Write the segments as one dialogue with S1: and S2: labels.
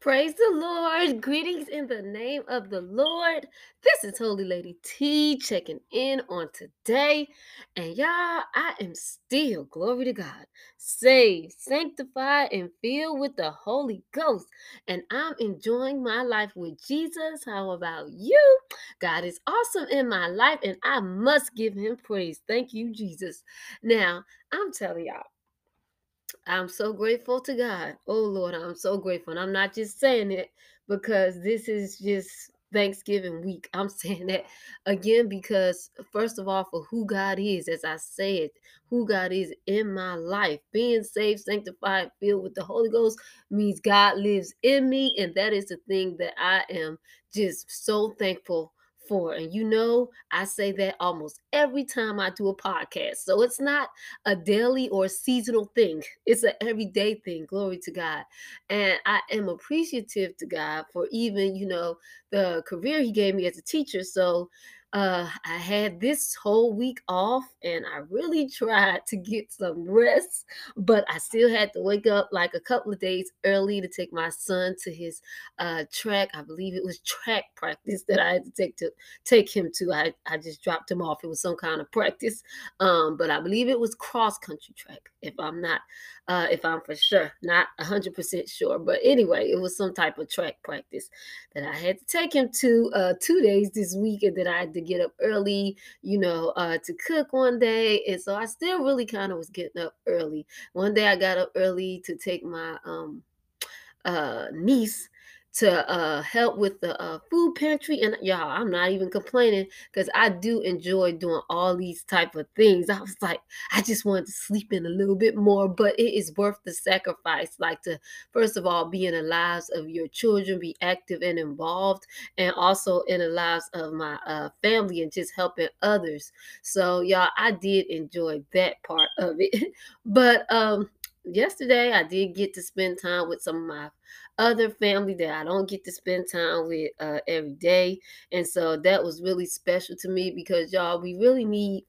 S1: Praise the Lord. Greetings in the name of the Lord. This is Holy Lady T checking in on today. And y'all, I am still, glory to God, saved, sanctified, and filled with the Holy Ghost. And I'm enjoying my life with Jesus. How about you? God is awesome in my life, and I must give him praise. Thank you, Jesus. Now, I'm telling y'all, I'm so grateful to God. Oh Lord, I'm so grateful. And I'm not just saying it because this is just Thanksgiving week. I'm saying that again because, first of all, for who God is, as I said, who God is in my life. Being saved, sanctified, filled with the Holy Ghost means God lives in me. And that is the thing that I am just so thankful for. And you know, I say that almost every time I do a podcast. So it's not a daily or seasonal thing, it's an everyday thing. Glory to God. And I am appreciative to God for even, you know, the career He gave me as a teacher. So, uh, I had this whole week off and I really tried to get some rest, but I still had to wake up like a couple of days early to take my son to his uh, track. I believe it was track practice that I had to take to take him to. I, I just dropped him off. It was some kind of practice, um, but I believe it was cross country track. If I'm not, uh, if I'm for sure, not 100% sure, but anyway, it was some type of track practice that I had to take him to uh, two days this week, and then I had to get up early, you know, uh, to cook one day, and so I still really kind of was getting up early. One day I got up early to take my um uh niece to uh help with the uh food pantry and y'all i'm not even complaining because i do enjoy doing all these type of things. I was like i just wanted to sleep in a little bit more but it is worth the sacrifice like to first of all be in the lives of your children be active and involved and also in the lives of my uh family and just helping others. So y'all i did enjoy that part of it. But um yesterday I did get to spend time with some of my other family that I don't get to spend time with uh, every day. And so that was really special to me because y'all, we really need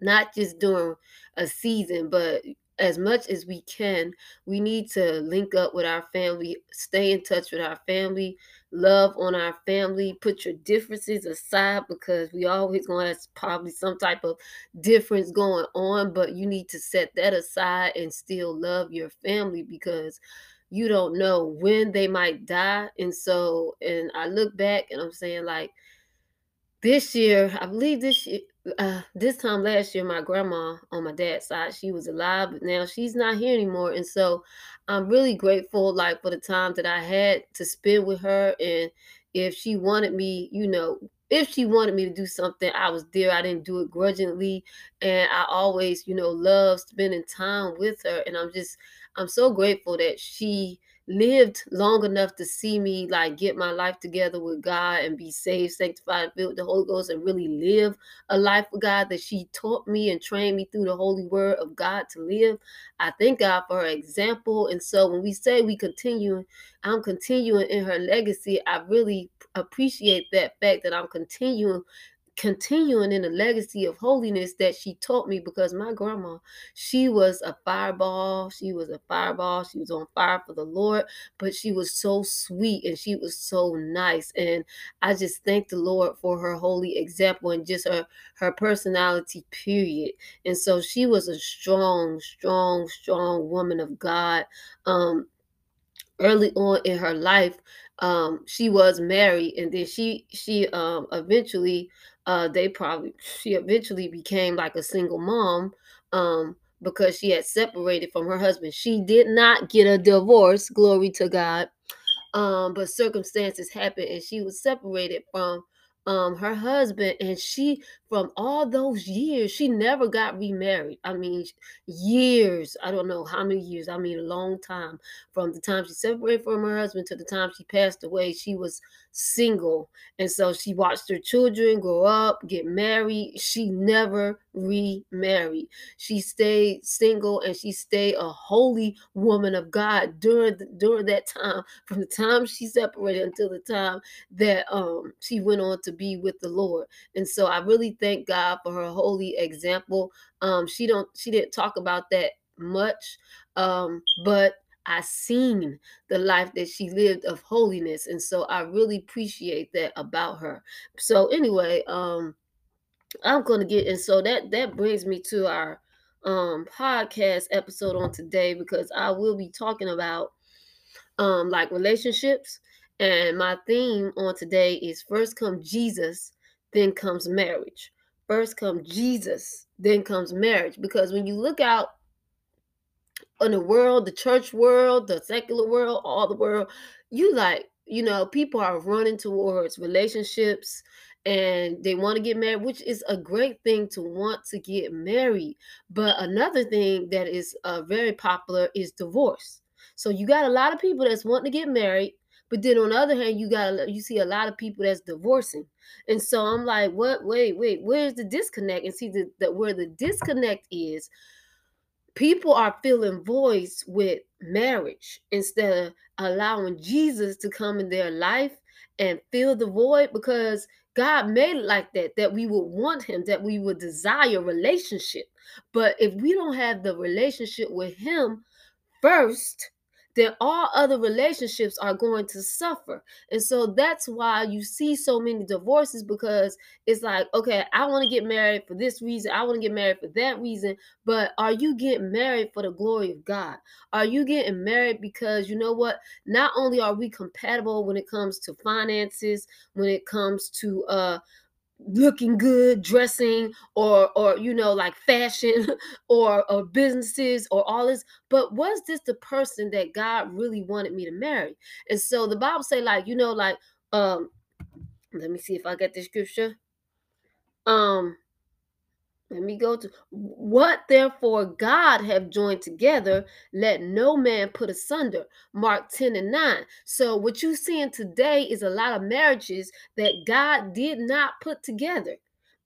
S1: not just during a season, but as much as we can, we need to link up with our family, stay in touch with our family, love on our family, put your differences aside because we always to have probably some type of difference going on, but you need to set that aside and still love your family because you don't know when they might die. And so, and I look back and I'm saying, like, this year, I believe this year, uh, this time last year, my grandma on my dad's side, she was alive, but now she's not here anymore. And so I'm really grateful, like, for the time that I had to spend with her. And if she wanted me, you know, if she wanted me to do something, I was there. I didn't do it grudgingly. And I always, you know, love spending time with her. And I'm just, I'm so grateful that she lived long enough to see me like get my life together with God and be saved, sanctified, filled with the Holy Ghost, and really live a life with God that she taught me and trained me through the holy word of God to live. I thank God for her example. And so when we say we continue, I'm continuing in her legacy, I really appreciate that fact that I'm continuing continuing in the legacy of holiness that she taught me because my grandma she was a fireball. She was a fireball. She was on fire for the lord but she was so sweet and she was so nice. And i just thank the lord for her holy example and just her her personality period. And so she was a strong strong strong woman of god um early on in her life um she was married and then she she um eventually uh they probably she eventually became like a single mom um because she had separated from her husband. She did not get a divorce glory to god um but circumstances happened and she was separated from um her husband and she from all those years she never got remarried. I mean years i don't know how many years i mean a long time from the time she separated from her husband to the time she passed away she was single. And so she watched her children grow up get married she never remarried. She stayed single and she stayed a holy woman of god during the, during that time from the time she separated until the time that um she went on to be with the lord and so i really thank god for her holy example um she don't she didn't talk about that much um but I seen the life that she lived of holiness. And so I really appreciate that about her. So anyway, um, I'm gonna get and so that that brings me to our um podcast episode on today because I will be talking about um like relationships and my theme on today is first come Jesus, then comes marriage. First come Jesus, then comes marriage because when you look out on the world, the church world, the secular world, all the world, you like, you know, people are running towards relationships and they want to get married, which is a great thing to want to get married. But another thing that is uh, very popular is divorce. So you got a lot of people that's wanting to get married, but then on the other hand, you got you see a lot of people that's divorcing. And so I'm like, what? Wait, wait, where's the disconnect? And see the, the where the disconnect is people are filling voids with marriage instead of allowing Jesus to come in their life and fill the void because God made it like that, that we would want Him, that we would desire relationship. But if we don't have the relationship with Him first, then all other relationships are going to suffer. And so that's why you see so many divorces because it's like, okay, I want to get married for this reason, I want to get married for that reason, but are you getting married for the glory of God? Are you getting married because you know what? Not only are we compatible when it comes to finances, when it comes to uh looking good dressing or or you know like fashion or or businesses or all this but was this the person that god really wanted me to marry? And so the bible say like you know like um let me see if i get the scripture. Um let me go to what therefore God have joined together, let no man put asunder. Mark 10 and 9. So, what you're seeing today is a lot of marriages that God did not put together.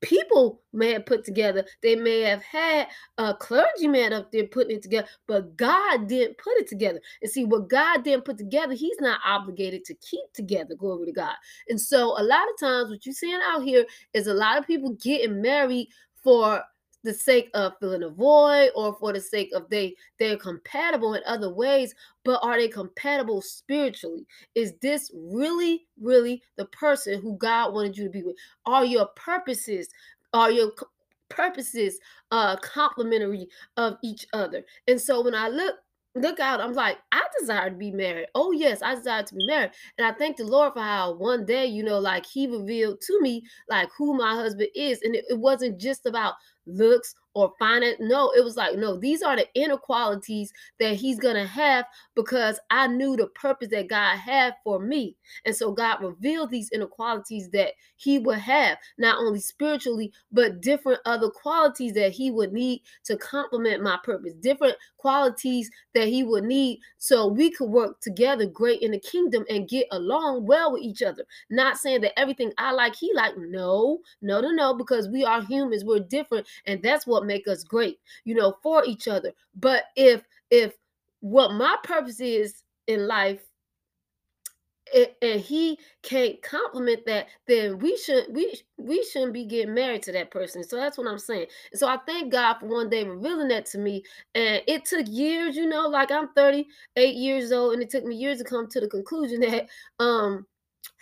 S1: People may have put together, they may have had a clergyman up there putting it together, but God didn't put it together. And see, what God didn't put together, He's not obligated to keep together. Glory to God. And so, a lot of times, what you're seeing out here is a lot of people getting married for the sake of filling a void or for the sake of they they're compatible in other ways but are they compatible spiritually? Is this really really the person who god wanted you to be with? Are your purposes are your purposes uh complementary of each other? And so when i look look out i'm like i desire to be married. Oh yes i desire to be married. And i thank the lord for how one day you know like he revealed to me like who my husband is. And it, it wasn't just about looks or finance. No, it was like, no, these are the inequalities that he's gonna have because I knew the purpose that God had for me. And so God revealed these inequalities that he would have, not only spiritually, but different other qualities that he would need to complement my purpose, different qualities that he would need so we could work together great in the kingdom and get along well with each other. Not saying that everything I like, he like. No, no, no, no, because we are humans, we're different, and that's what make us great, you know, for each other. But if if what my purpose is in life and he can't compliment that, then we should we we shouldn't be getting married to that person. So that's what I'm saying. So I thank God for one day revealing that to me. And it took years, you know, like I'm 38 years old, and it took me years to come to the conclusion that um,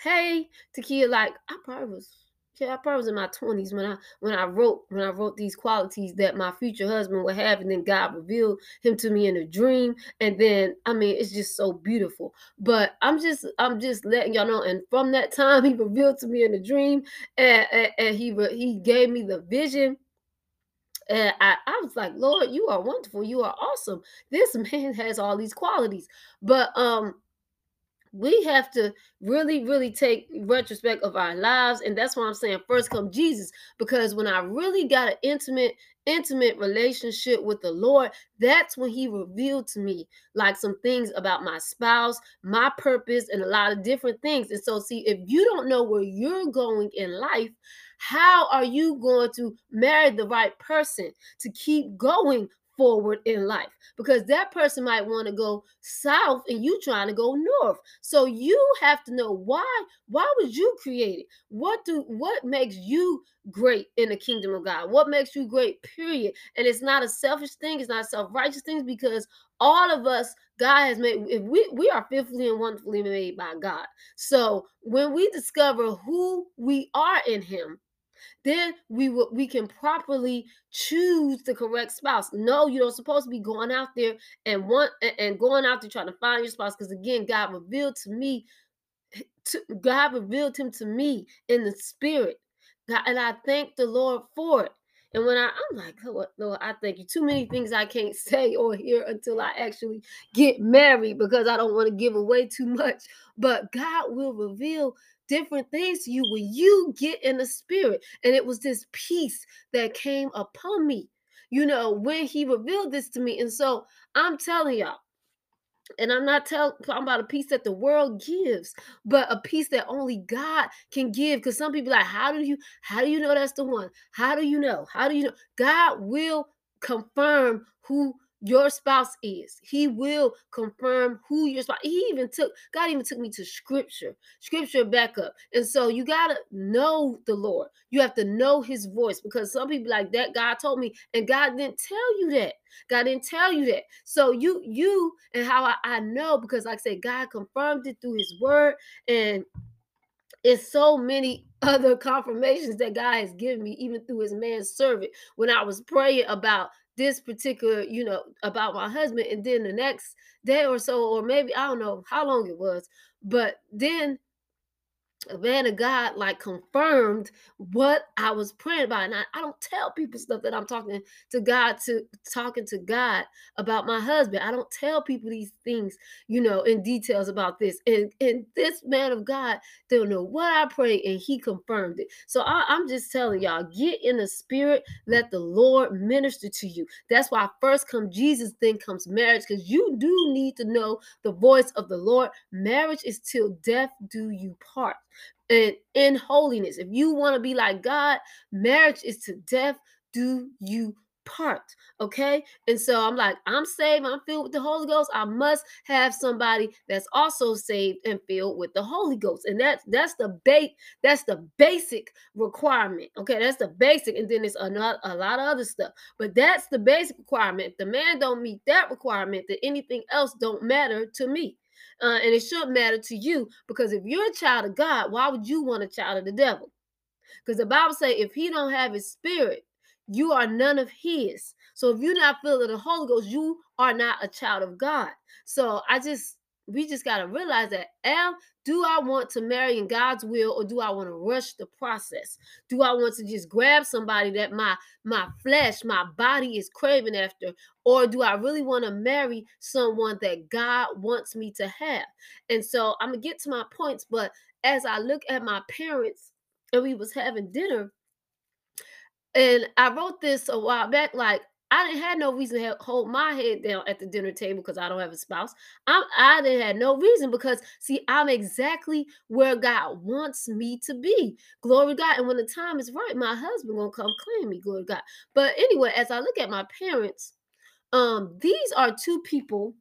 S1: hey, Takia, like I probably was yeah, I probably was in my twenties when I when I wrote when I wrote these qualities that my future husband would have, and then God revealed him to me in a dream, and then I mean it's just so beautiful. But I'm just I'm just letting y'all know, and from that time he revealed to me in a dream, and, and, and he he gave me the vision. And I, I was like, Lord, you are wonderful. You are awesome. This man has all these qualities. But um, we have to really really take retrospect of our lives and that's why i'm saying first come jesus because when i really got an intimate intimate relationship with the lord that's when he revealed to me like some things about my spouse my purpose and a lot of different things. And so see if you don't know where you're going in life how are you going to marry the right person to keep going forward in life because that person might want to go south and you trying to go north. So you have to know why why was you created? What do what makes you great in the kingdom of god? What makes you great period? And it's not a selfish thing it's not self-righteous thing because all of us god has made if we we are fearfully and wonderfully made by god. So when we discover who we are in him then we will we can properly choose the correct spouse. No, you don't supposed to be going out there and want and going out there trying to find your spouse because again, God revealed to me, to, God revealed him to me in the spirit. God, and I thank the Lord for it. And when I, I'm like, Lord, Lord, I thank you. Too many things I can't say or hear until I actually get married because I don't want to give away too much. But God will reveal different things to you when you get in the spirit. And it was this peace that came upon me, you know, when he revealed this to me. And so I'm telling y'all, and I'm not tell, talking about a peace that the world gives, but a peace that only God can give. Because some people like, how do you, how do you know that's the one? How do you know? How do you know? God will confirm who your spouse is. He will confirm who your spouse. He even took God even took me to scripture, scripture backup. And so you gotta know the Lord. You have to know His voice because some people like that. God told me, and God didn't tell you that. God didn't tell you that. So you you and how I, I know because like I said, God confirmed it through His Word and it's so many other confirmations that God has given me, even through his man servant, when I was praying about this particular, you know, about my husband. And then the next day or so, or maybe I don't know how long it was, but then a man of God like confirmed what I was praying about. And I, I, don't tell people stuff that I'm talking to God to talking to God about my husband. I don't tell people these things, you know, in details about this. And and this man of God don't know what I pray, and he confirmed it. So I, I'm just telling y'all, get in the spirit, let the Lord minister to you. That's why first come Jesus, then comes marriage, because you do need to know the voice of the Lord. Marriage is till death do you part and in holiness. If you want to be like God, marriage is to death do you part. Okay. And so I'm like, I'm saved, I'm filled with the Holy Ghost. I must have somebody that's also saved and filled with the Holy Ghost. And that's that's the bait, that's the basic requirement. Okay, that's the basic, and then it's another a lot of other stuff. But that's the basic requirement. If the man don't meet that requirement, then anything else don't matter to me. Uh, and it shouldn't matter to you because if you're a child of God, why would you want a child of the devil? Because the Bible say if he don't have his spirit, you are none of his. So if you're not filled with the Holy Ghost, you are not a child of God. So I just we just got to realize that L, do I want to marry in God's will or do I want to rush the process? Do I want to just grab somebody that my my flesh, my body is craving after or do I really want to marry someone that God wants me to have? And so I'm to get to my points, but as I look at my parents and we was having dinner and I wrote this a while back like I didn't have no reason to hold my head down at the dinner table because I don't have a spouse. I'm, I didn't have no reason because see, I'm exactly where God wants me to be. Glory to God. And when the time is right, my husband gonna come claim me. Glory to God. But anyway, as I look at my parents, um, these are two people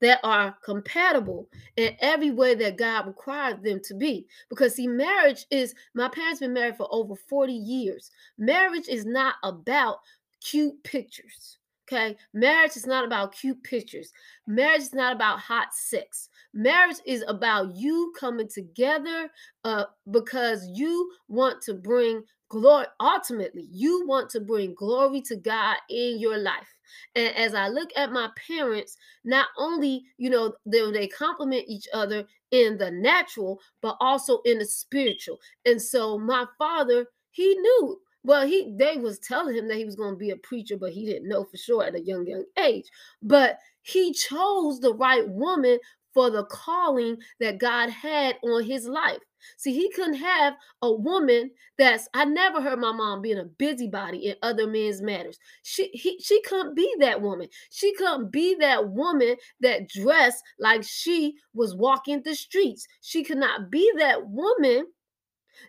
S1: that are compatible in every way that God required them to be. Because see, marriage is my parents been married for over 40 years. Marriage is not about cute pictures. Okay, marriage is not about cute pictures. Marriage is not about hot sex. Marriage is about you coming together uh, because you want to bring glory. Ultimately, you want to bring glory to God in your life. And as I look at my parents, not only you know they, they complement each other in the natural, but also in the spiritual. And so my father, he knew well, he they was telling him that he was going to be a preacher, but he didn't know for sure at a young young age. But he chose the right woman for the calling that God had on his life. See, he couldn't have a woman that's I never heard my mom being a busybody in other men's matters. She he, she couldn't be that woman. She couldn't be that woman that dressed like she was walking the streets. She could not be that woman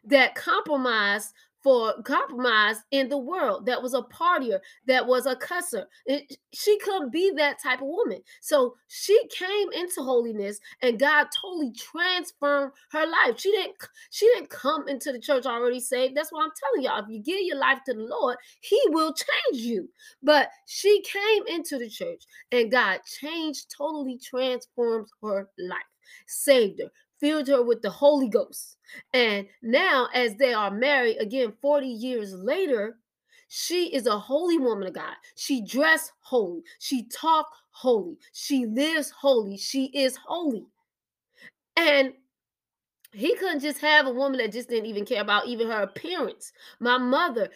S1: that compromised for compromise in the world, that was a partier, that was a cusser. It, she couldn't be that type of woman. So she came into holiness and God totally transformed her life. She didn't she didn't come into the church already saved. That's what I'm telling y'all. If you give your life to the Lord, he will change you. But she came into the church and God changed, totally transformed her life, saved her, filled her with the Holy Ghost. And now, as they are married again 40 years later, she is a holy woman of God. She dressed holy. She talked holy. She lives holy. She is holy. And he couldn't just have a woman that just didn't even care about even her appearance. My mother,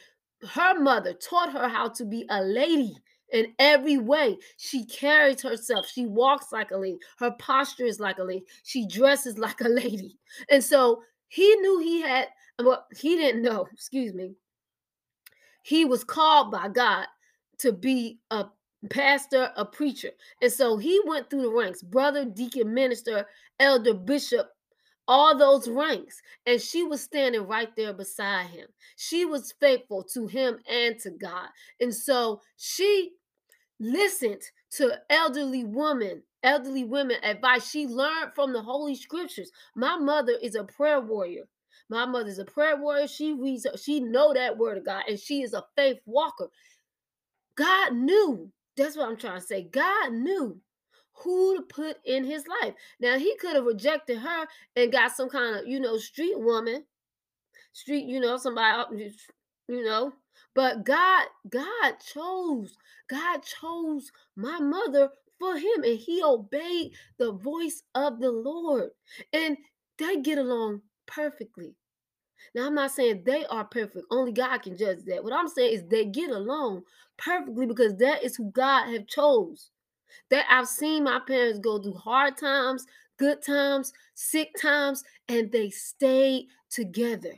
S1: her mother taught her how to be a lady in every way. She carries herself. She walks like a lady. Her posture is like a lady. She dresses like a lady. And so he knew he had, well, he didn't know, excuse me. He was called by God to be a pastor, a preacher. And so he went through the ranks brother, deacon, minister, elder, bishop, all those ranks. And she was standing right there beside him. She was faithful to him and to God. And so she listened to elderly women elderly women advice she learned from the holy scriptures my mother is a prayer warrior my mother is a prayer warrior she reads she know that word of god and she is a faith walker god knew that's what i'm trying to say god knew who to put in his life. Now he could have rejected her and got some kind of you know street woman street you know somebody you know but god god chose god chose my mother for him and he obeyed the voice of the lord and they get along perfectly. Now i'm not saying they are perfect only god can judge that. What i'm saying is they get along perfectly because that is who god have chose that i've seen my parents go through hard times good times sick times and they stayed together.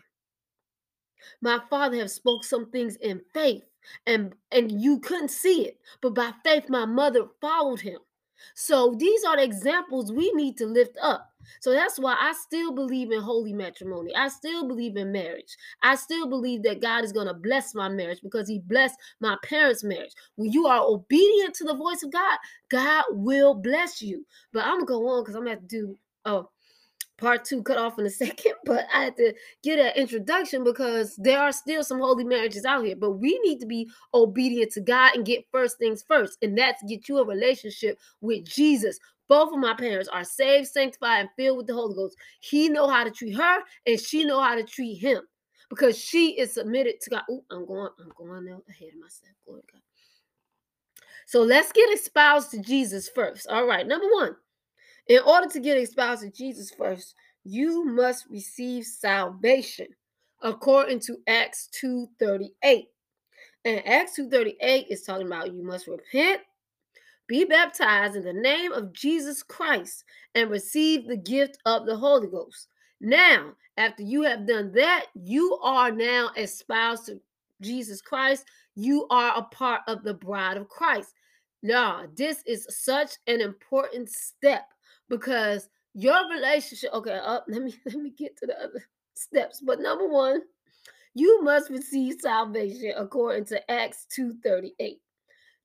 S1: My father have spoke some things in faith and and you couldn't see it but by faith my mother followed him so these are the examples we need to lift up. So that's why i still believe in holy matrimony. I still believe in marriage. I still believe that god is going to bless my marriage because he blessed my parents marriage. When you are obedient to the voice of god god will bless you. But i'm gonna go on because i'm have to do oh part two cut off in a second, but I had to get an introduction because there are still some holy marriages out here. But we need to be obedient to God and get first things first, and that's get you a relationship with Jesus. Both of my parents are saved, sanctified, and filled with the Holy Ghost. He know how to treat her, and she know how to treat him because she is submitted to God. Ooh, I'm going, I'm going ahead of myself. Glory God. So let's get espoused to Jesus first. All right, number one, in order to get espoused to Jesus first, you must receive salvation according to Acts 2:38. And Acts 2:38 is talking about you must repent, be baptized in the name of Jesus Christ, and receive the gift of the Holy Ghost. Now, after you have done that, you are now espoused to Jesus Christ. You are a part of the bride of Christ. Now, this is such an important step because your relationship okay up uh, let me let me get to the other steps but number one you must receive salvation according to acts 2.38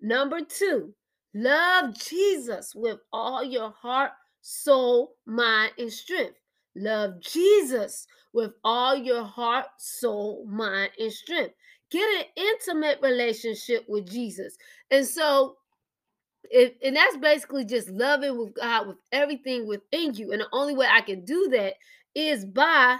S1: number two love jesus with all your heart soul mind and strength. Love jesus with all your heart soul mind and strength. Get an intimate relationship with jesus. And so and that's basically just loving with God with everything within you. And the only way I can do that is by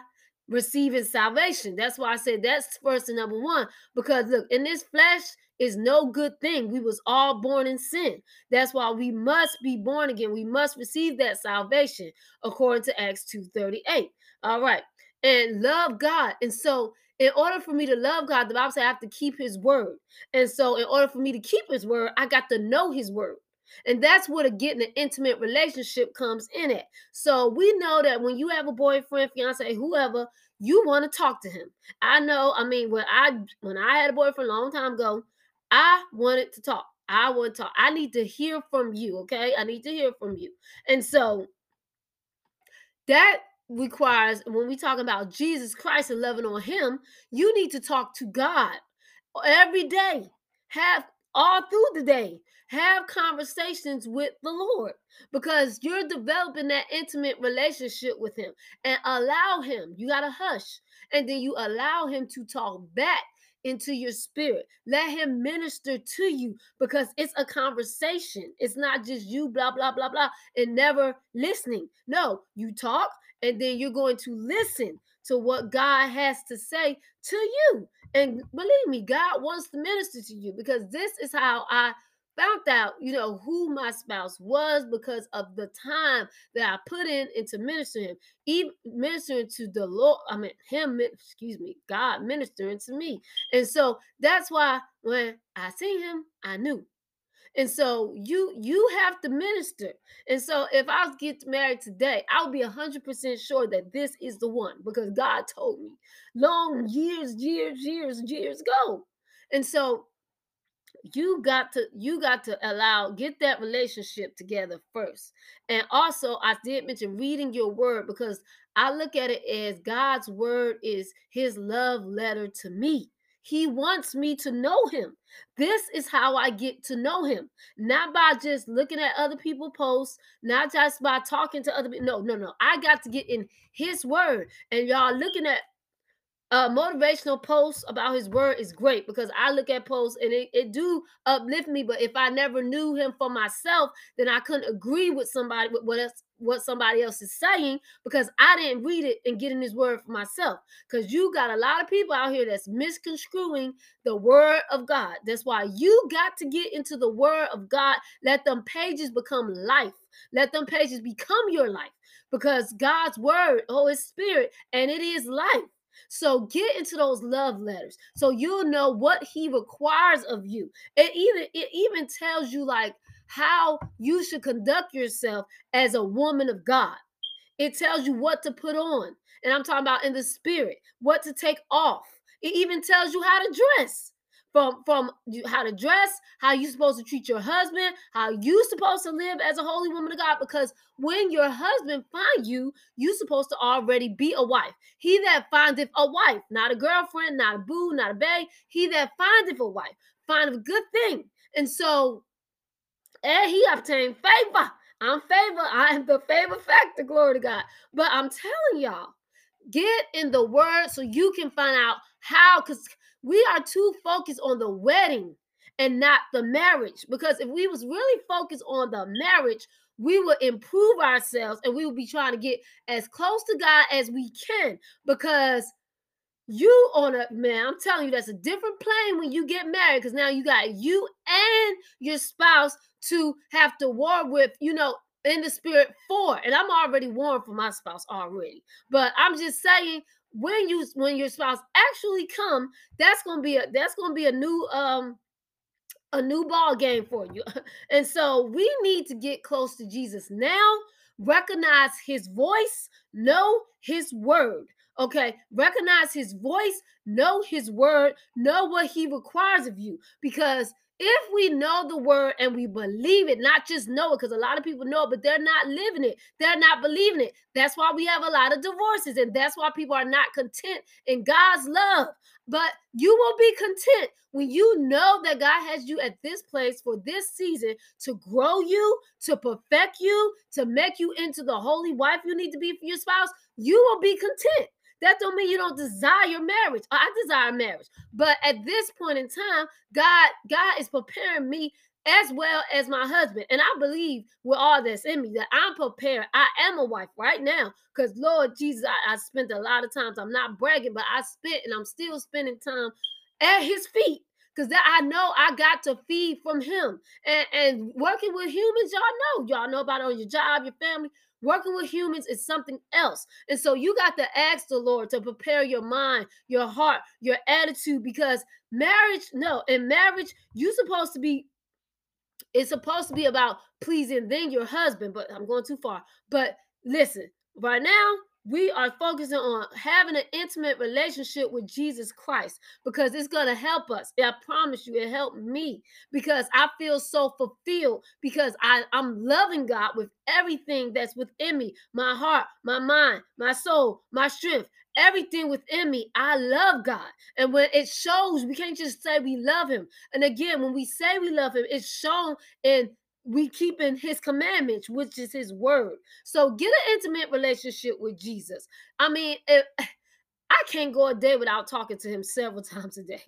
S1: receiving salvation. That's why I said that's first and number one. Because look, in this flesh is no good thing. We was all born in sin. That's why we must be born again. We must receive that salvation according to Acts 2:38. All right. And love God. And so in order for me to love God, the Bible says I have to keep his word. And so, in order for me to keep his word, I got to know his word. And that's where the getting an intimate relationship comes in it. So we know that when you have a boyfriend, fiance, whoever, you want to talk to him. I know, I mean, when I when I had a boyfriend a long time ago, I wanted to talk. I want to talk. I need to hear from you, okay? I need to hear from you. And so that requires when we talk about Jesus Christ and loving on him, you need to talk to God every day. Have all through the day. Have conversations with the Lord because you're developing that intimate relationship with him and allow him. You got to hush and then you allow him to talk back into your spirit. Let him minister to you because it's a conversation. It's not just you, blah, blah, blah, blah, and never listening. No, you talk and then you're going to listen to what God has to say to you. And believe me, God wants to minister to you because this is how I found out, you know, who my spouse was because of the time that I put in into ministering him, even ministering to the Lord. I mean, him, excuse me, God ministering to me. And so that's why when I see him, I knew. And so you you have to minister. And so if I get married today, I'll be 100% sure that this is the one because God told me long years, years, years, years ago. And so you got to you got to allow get that relationship together first and also i did mention reading your word because i look at it as god's word is his love letter to me he wants me to know him. This is how i get to know him. Not by just looking at other people posts not just by talking to other people no no no. I got to get in his word. And y'all looking at uh, motivational posts about his word is great because I look at posts and it, it do uplift me. But if I never knew him for myself, then I couldn't agree with somebody with what else what somebody else is saying because I didn't read it and get in his word for myself. Because you got a lot of people out here that's misconstruing the word of God. That's why you got to get into the word of God. Let them pages become life. Let them pages become your life because God's word, oh, His spirit, and it is life. So get into those love letters so you'll know what he requires of you. It even it even tells you like how you should conduct yourself as a woman of God. It tells you what to put on. And I'm talking about in the spirit, what to take off. It even tells you how to dress from from how to dress, how you supposed to treat your husband, how you supposed to live as a holy woman of God. Because when your husband find you, you supposed to already be a wife. He that findeth a wife, not a girlfriend, not a boo, not a bae. He that findeth a wife, findeth a good thing. And so, and he obtained favor. I'm favor. I am the favor factor. Glory to God. But I'm telling y'all, get in the word so you can find out how because we are too focused on the wedding and not the marriage. Because if we was really focused on the marriage we would improve ourselves and we would be trying to get as close to god as we can. Because you on a man i'm telling you that's a different plane when you get married because now you got you and your spouse to have to war with you know in the spirit for and i'm already warm for my spouse already but i'm just saying when you when your spouse actually come that's gonna be a that's gonna be a new um a new ball game for you. And so we need to get close to jesus now recognize his voice know his word okay? Recognize his voice know his word know what he requires of you because if we know the word and we believe it, not just know it, because a lot of people know it, but they're not living it, they're not believing it. That's why we have a lot of divorces, and that's why people are not content in God's love. But you will be content when you know that God has you at this place for this season to grow you, to perfect you, to make you into the holy wife you need to be for your spouse. You will be content. That don't mean you don't desire marriage. I desire marriage. But at this point in time, God, God is preparing me as well as my husband. And I believe with all that's in me that I'm prepared. I am a wife right now. Because Lord Jesus, I, I spent a lot of times. I'm not bragging, but I spent and I'm still spending time at his feet because that I know I got to feed from him. And, and working with humans, y'all know, y'all know about on your job, your family. Working with humans is something else. And so you got to ask the Lord to prepare your mind, your heart, your attitude, because marriage, no, in marriage, you're supposed to be, it's supposed to be about pleasing then your husband, but I'm going too far. But listen, right now, we are focusing on having an intimate relationship with Jesus Christ because it's going to help us. I promise you, it helped me because I feel so fulfilled because I, I'm loving God with everything that's within me my heart, my mind, my soul, my strength, everything within me. I love God. And when it shows, we can't just say we love Him. And again, when we say we love Him, it's shown in we keeping his commandments, which is his word. So get an intimate relationship with Jesus. I mean, if, I can't go a day without talking to him several times a day.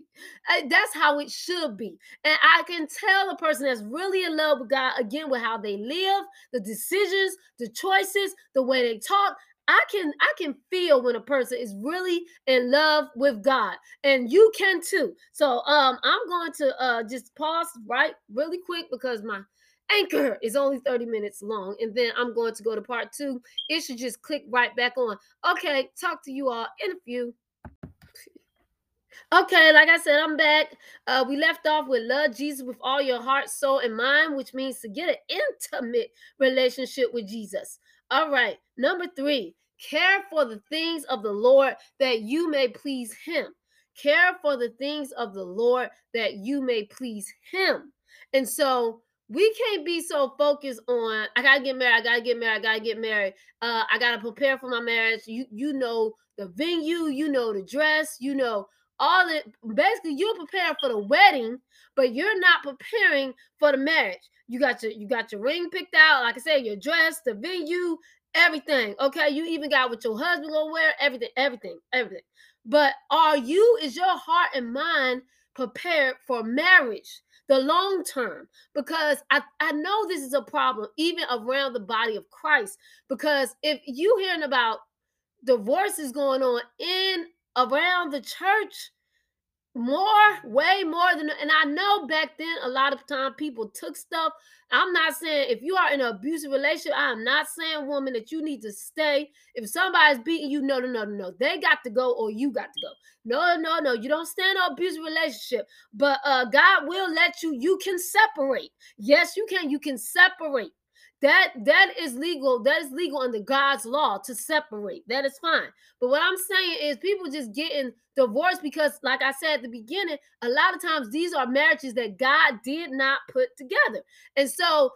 S1: That's how it should be. And I can tell a person that's really in love with God, again, with how they live, the decisions, the choices, the way they talk. I can I can feel when a person is really in love with God, and you can too. So um, I'm going to uh just pause right really quick because my Anchor is only 30 minutes long, and then I'm going to go to part two. It should just click right back on. Okay, talk to you all in a few. Okay, like I said, I'm back. Uh, we left off with love Jesus with all your heart, soul, and mind, which means to get an intimate relationship with Jesus. All right, number three, care for the things of the Lord that you may please Him. Care for the things of the Lord that you may please Him. And so, we can't be so focused on I gotta get married, I gotta get married, I gotta get married. Uh, I gotta prepare for my marriage. You you know the venue, you know the dress, you know all it basically you're preparing for the wedding, but you're not preparing for the marriage. You got your you got your ring picked out, like I said, your dress, the venue, everything. Okay, you even got what your husband gonna wear, everything, everything, everything. But are you, is your heart and mind prepared for marriage? The long term because I, I know this is a problem even around the body of Christ because if you hearing about divorces going on in around the church more way more than and i know back then a lot of time people took stuff. I'm not saying if you are in an abusive relationship i'm not saying woman that you need to stay. If somebody's beating you no no no no they got to go or you got to go. No no no. You don't stand an abusive relationship but uh god will let you you can separate. Yes you can. You can separate. That that is legal. That is legal under god's law to separate. That is fine. But what i'm saying is people just getting divorced because like i said at the beginning a lot of times these are marriages that god did not put together and so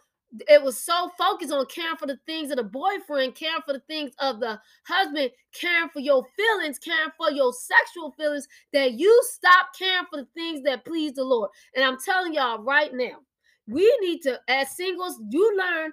S1: it was so focused on caring for the things of the boyfriend, caring for the things of the husband, caring for your feelings, caring for your sexual feelings, that you stop caring for the things that please the Lord. And I'm telling y'all right now, we need to, as singles, you learn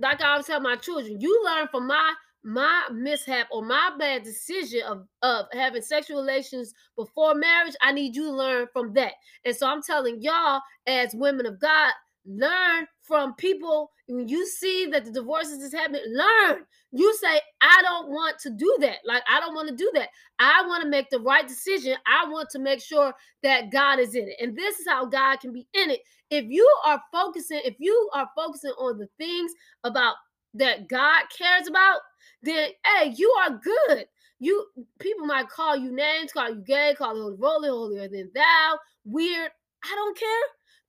S1: like I always tell my children, you learn from my my mishap or my bad decision of, of having sexual relations before marriage. I need you to learn from that. And so I'm telling y'all, as women of God, learn from people. When you see that the divorces is happening learn. You say i don't want to do that. Like i don't want to do that. I want to make the right decision. I want to make sure that god is in it. And this is how god can be in it. If you are focusing if you are focusing on the things about that god cares about then hey you are good you people might call you names call you gay call you holy holier than thou weird i don't care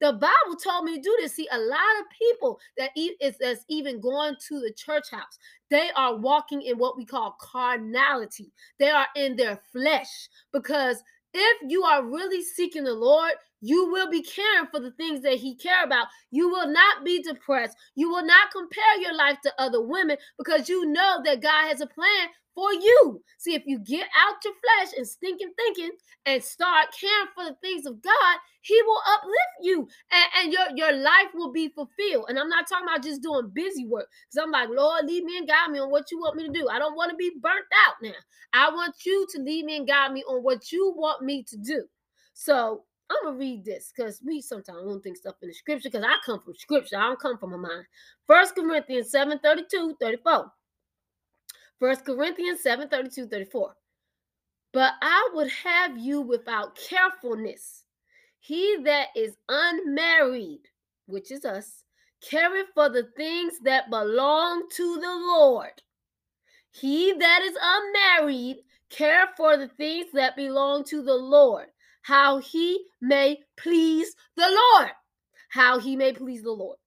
S1: the Bible told me to do this. See, a lot of people that is that's even going to the church house, they are walking in what we call carnality. They are in their flesh because if you are really seeking the Lord, you will be caring for the things that he care about. You will not be depressed. You will not compare your life to other women because you know that God has a plan for you. See, if you get out your flesh and stinking thinking and start caring for the things of God, He will uplift you and, and your, your life will be fulfilled. And I'm not talking about just doing busy work because I'm like, Lord, lead me and guide me on what you want me to do. I don't want to be burnt out now. I want you to lead me and guide me on what you want me to do. So I'm gonna read this because we sometimes don't think stuff in the scripture because I come from scripture. I don't come from a mind. First Corinthians 7 32, 34. First Corinthians 7 32 34. But I would have you without carefulness. He that is unmarried, which is us, careth for the things that belong to the Lord. He that is unmarried care for the things that belong to the Lord, how he may please the Lord. How he may please the Lord.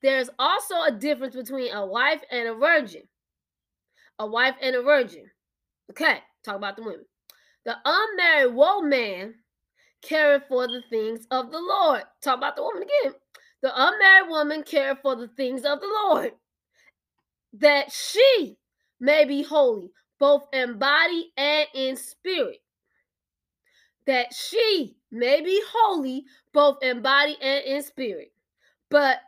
S1: There's also a difference between a wife and a virgin. A wife and a virgin. Okay, talk about the women. The unmarried woman cared for the things of the Lord. Talk about the woman again. The unmarried woman cared for the things of the Lord, that she may be holy, both in body and in spirit. That she may be holy, both in body and in spirit. But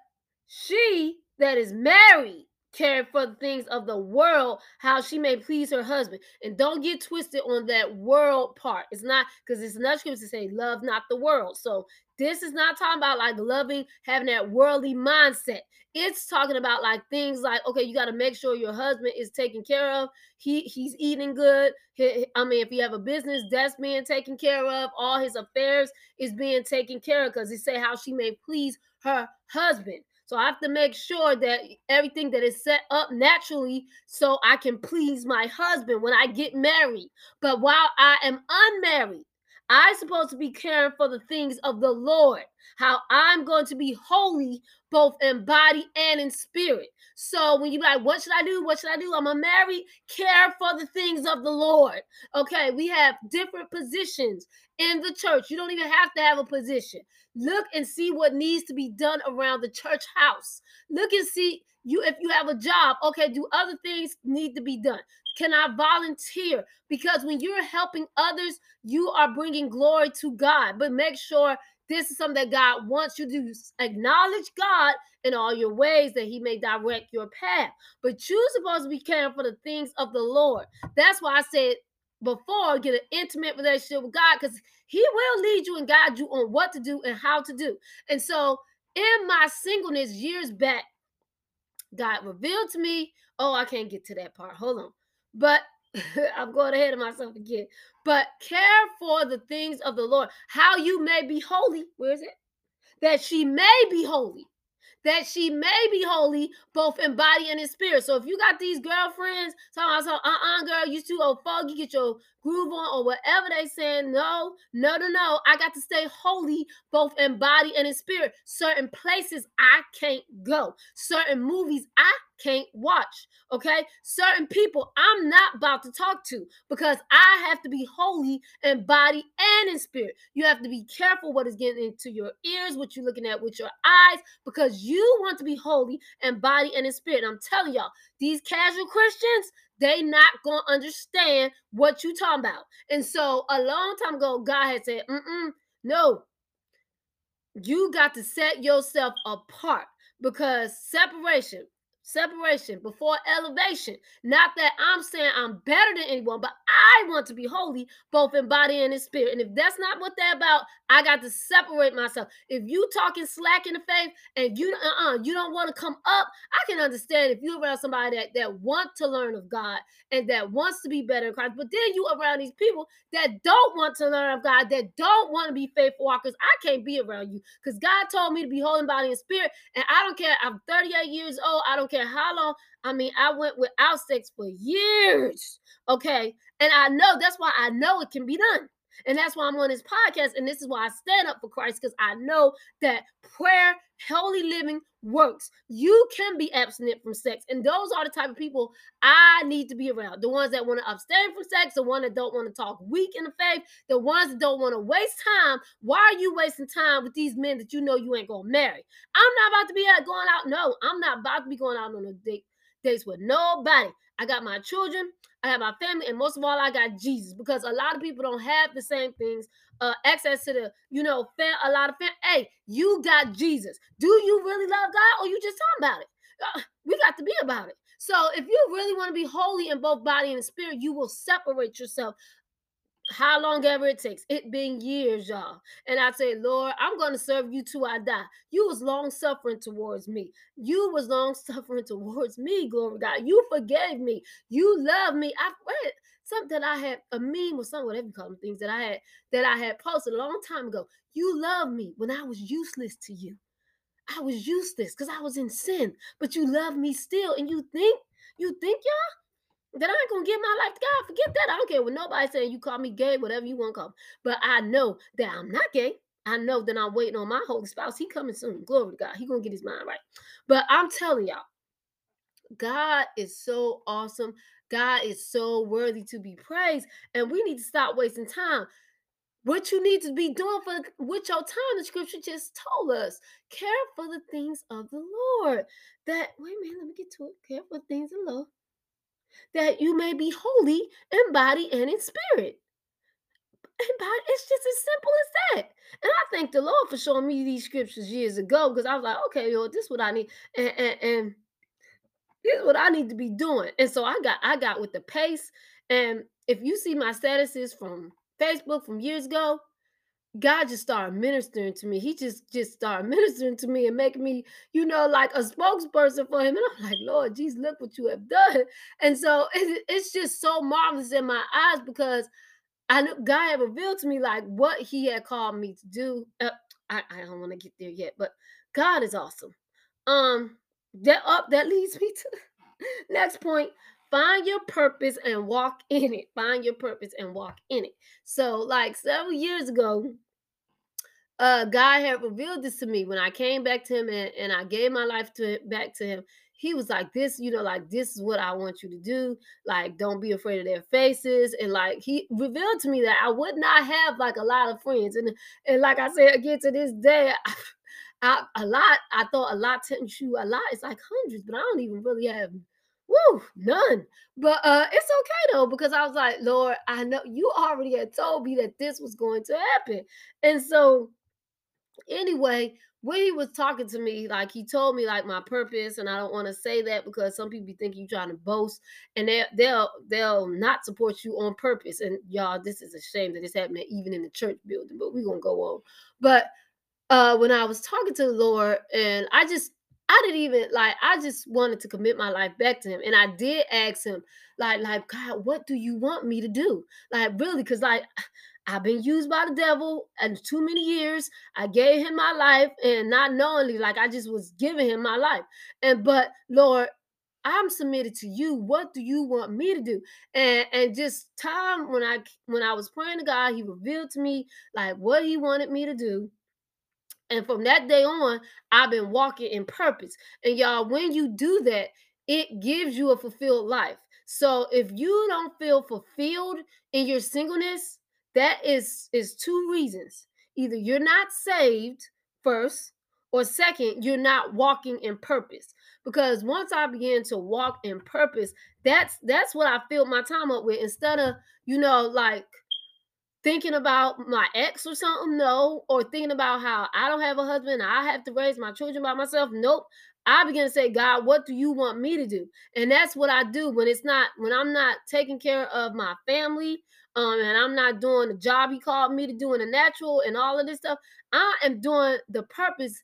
S1: she that is married care for the things of the world, how she may please her husband. And don't get twisted on that world part. It's not because it's another scripture to say, love not the world. So this is not talking about like loving, having that worldly mindset. It's talking about like things like, okay, you got to make sure your husband is taken care of. He he's eating good. He, I mean, if you have a business, that's being taken care of. All his affairs is being taken care of because he say how she may please her husband. So I have to make sure that everything that is set up naturally so I can please my husband when I get married. But while I am unmarried, I'm supposed to be caring for the things of the Lord, how I'm going to be holy both in body and in spirit. So when you like, what should I do? What should I do? I'm a married, care for the things of the Lord. Okay, we have different positions in the church. You don't even have to have a position. Look and see what needs to be done around the church house. Look and see you if you have a job. Okay, do other things need to be done? Can I volunteer? Because when you're helping others, you are bringing glory to God. But make sure this is something that God wants you to acknowledge God in all your ways that He may direct your path. But you're supposed to be caring for the things of the Lord. That's why I said before get an intimate relationship with God because He will lead you and guide you on what to do and how to do. And so, in my singleness years back, God revealed to me. Oh, I can't get to that part. Hold on. But I'm going ahead of myself again. But care for the things of the Lord, how you may be holy. Where is it? That she may be holy that she may be holy both in body and in spirit. So if you got these girlfriends talking about, uh-uh, girl, you too old foggy, get your groove on or whatever they saying, no, no, no, no. I got to stay holy both in body and in spirit. Certain places I can't go. Certain movies I can't watch. Okay. Certain people I'm not about to talk to because I have to be holy in body and in spirit. You have to be careful what is getting into your ears, what you're looking at with your eyes, because you want to be holy in body and in spirit. And I'm telling y'all, these casual Christians, they not gonna understand what you talking about. And so a long time ago, God had said, Mm-mm, no, you got to set yourself apart because separation separation before elevation. Not that I'm saying I'm better than anyone, but I want to be holy both in body and in spirit. And if that's not what they're about, I got to separate myself. If you talking slack in the faith and you uh-uh, you don't want to come up, I can understand if you're around somebody that, that want to learn of God and that wants to be better in Christ. But then you around these people that don't want to learn of God, that don't want to be faithful walkers. I can't be around you because God told me to be holy in body and spirit. And I don't care. I'm 38 years old. I don't care how long. I mean, I went without sex for years. Okay. And I know that's why I know it can be done. And that's why I'm on this podcast. And this is why I stand up for Christ because I know that prayer, holy living works. You can be abstinent from sex. And those are the type of people I need to be around. The ones that want to abstain from sex, the ones that don't want to talk weak in the faith, the ones that don't want to waste time. Why are you wasting time with these men that you know you ain't going to marry? I'm not about to be out going out. No, I'm not about to be going out on a date dates with nobody. I got my children, I have my family, and most of all, I got Jesus because a lot of people don't have the same things, uh, access to the, you know, a lot of fam- Hey, you got Jesus. Do you really love God, or you just talking about it? Uh, we got to be about it. So if you really want to be holy in both body and spirit, you will separate yourself how long ever it takes. It been years, y'all. And I say, Lord, I'm going to serve you till I die. You was long suffering towards me. You was long suffering towards me, glory God. You forgave me. You love me. I read something I had a meme or something, whatever you call them things that I had that I had posted a long time ago. You love me when I was useless to you. I was useless because I was in sin, but you love me still. And you think, you think, y'all, that I ain't gonna give my life to God. Forget that. I don't care what nobody saying. You call me gay, whatever you want to call me. But I know that I'm not gay. I know that I'm waiting on my holy spouse. He coming soon. Glory to God. He gonna get his mind right. But I'm telling y'all, God is so awesome. God is so worthy to be praised. And we need to stop wasting time. What you need to be doing for with your time, the scripture just told us. Care for the things of the Lord. That wait a minute, let me get to it. Care for things of the Lord. That you may be holy in body and in spirit. And body, it's just as simple as that. And I thank the Lord for showing me these scriptures years ago because I was like, okay, Lord, this is what I need. And, and, and this is what I need to be doing. And so I got I got with the pace. And if you see my statuses from Facebook from years ago, God just started ministering to me. He just just started ministering to me and making me, you know, like a spokesperson for him. And I'm like, Lord, Jesus, look what you have done. And so it, it's just so marvelous in my eyes because I know God had revealed to me like what He had called me to do. Uh, I, I don't want to get there yet, but God is awesome. Um, that up that leads me to next point find your purpose and walk in it. Find your purpose and walk in it. So like several years ago uh god had revealed this to me. When i came back to him and, and i gave my life to back to him he was like this you know like this is what i want you to do. Like don't be afraid of their faces. And like he revealed to me that i would not have like a lot of friends. And and like i said again to this day I, a lot. I thought a lot you. A lot. It's like hundreds, but I don't even really have woo none. But uh it's okay though, because I was like, Lord, I know you already had told me that this was going to happen. And so anyway, when he was talking to me, like he told me like my purpose, and I don't want to say that because some people think you trying to boast, and they they'll they'll not support you on purpose. And y'all, this is a shame that it's happening even in the church building, but we're gonna go on. But uh when I was talking to the Lord and I just I didn't even like I just wanted to commit my life back to him. And I did ask him, like, like, God, what do you want me to do? Like, really, because like I've been used by the devil and too many years. I gave him my life and not knowingly, like I just was giving him my life. And but Lord, I'm submitted to you. What do you want me to do? And and just time when I when I was praying to God, he revealed to me like what he wanted me to do and from that day on, I've been walking in purpose. And y'all, when you do that, it gives you a fulfilled life. So if you don't feel fulfilled in your singleness, that is is two reasons. Either you're not saved first, or second, you're not walking in purpose. Because once I began to walk in purpose, that's that's what I filled my time up with. Instead of, you know, like thinking about my ex or something no or thinking about how i don't have a husband i have to raise my children by myself nope. I begin to say god what do you want me to do? And that's what i do when it's not when i'm not taking care of my family um and i'm not doing the job he called me to do in the natural and all of this stuff i am doing the purpose.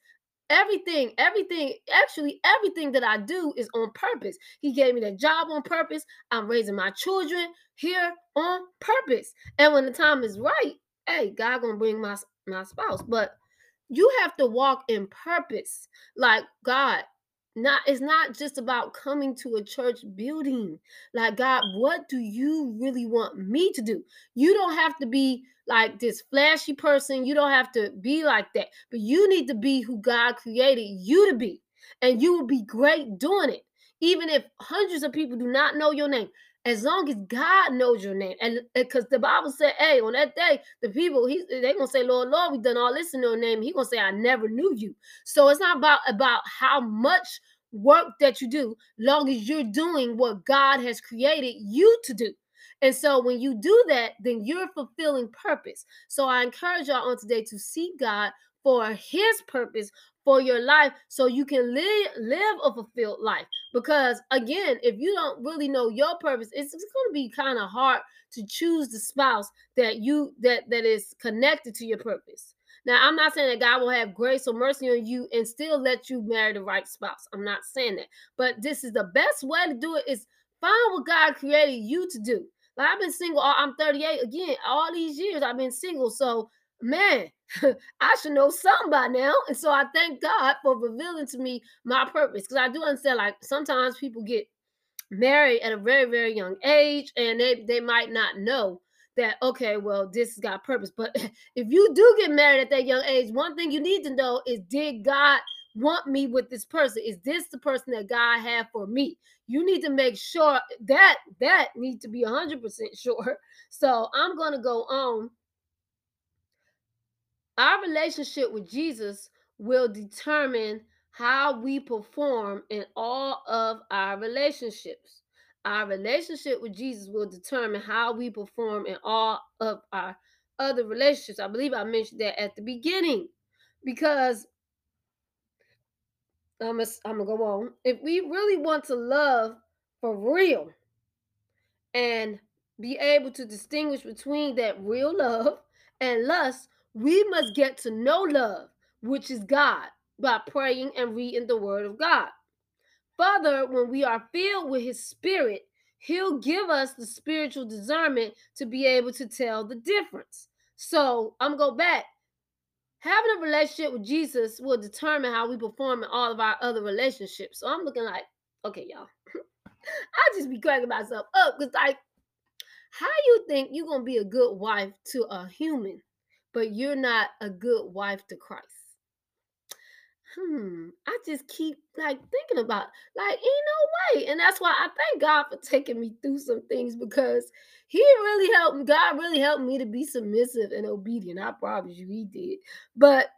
S1: Everything everything actually everything that i do is on purpose. He gave me that job on purpose. I'm raising my children here on purpose. And when the time is right hey god gonna bring my my spouse. But you have to walk in purpose. Like god not it's not just about coming to a church building. Like god what do you really want me to do? You don't have to be like this flashy person. You don't have to be like that. But you need to be who god created you to be. And you will be great doing it. Even if hundreds of people do not know your name as long as God knows your name. And because the Bible said, hey, on that day, the people, he they gonna say, Lord, Lord, we done all this in your name. He gonna say, I never knew you. So it's not about about how much work that you do, long as you're doing what God has created you to do. And so when you do that, then you're fulfilling purpose. So I encourage y'all on today to seek God for his purpose for your life so you can live live a fulfilled life. Because again if you don't really know your purpose it's, it's going to be kind of hard to choose the spouse that you that that is connected to your purpose. Now i'm not saying that god will have grace or mercy on you and still let you marry the right spouse. I'm not saying that. But this is the best way to do it is find what god created you to do. Like i've been single i'm 38 again all these years i've been single. So man I should know something by now. And so I thank God for revealing to me my purpose. Because I do understand, like, sometimes people get married at a very, very young age and they, they might not know that, okay, well, this has got purpose. But if you do get married at that young age, one thing you need to know is did God want me with this person? Is this the person that God had for me? You need to make sure that that needs to be 100% sure. So I'm going to go on. Our relationship with Jesus will determine how we perform in all of our relationships. Our relationship with Jesus will determine how we perform in all of our other relationships. I believe I mentioned that at the beginning because I'm gonna, go on. If we really want to love for real and be able to distinguish between that real love and lust, we must get to know love, which is God, by praying and reading the Word of God. Further, when we are filled with His Spirit, He'll give us the spiritual discernment to be able to tell the difference. So I'm gonna go back. Having a relationship with Jesus will determine how we perform in all of our other relationships. So I'm looking like, okay, y'all. I just be cracking myself up because, like, how you think you're gonna be a good wife to a human, but you're not a good wife to Christ? Hmm. I just keep like thinking about like ain't no way, and that's why I thank God for taking me through some things because He really helped me. God really helped me to be submissive and obedient. I promise you, He did. But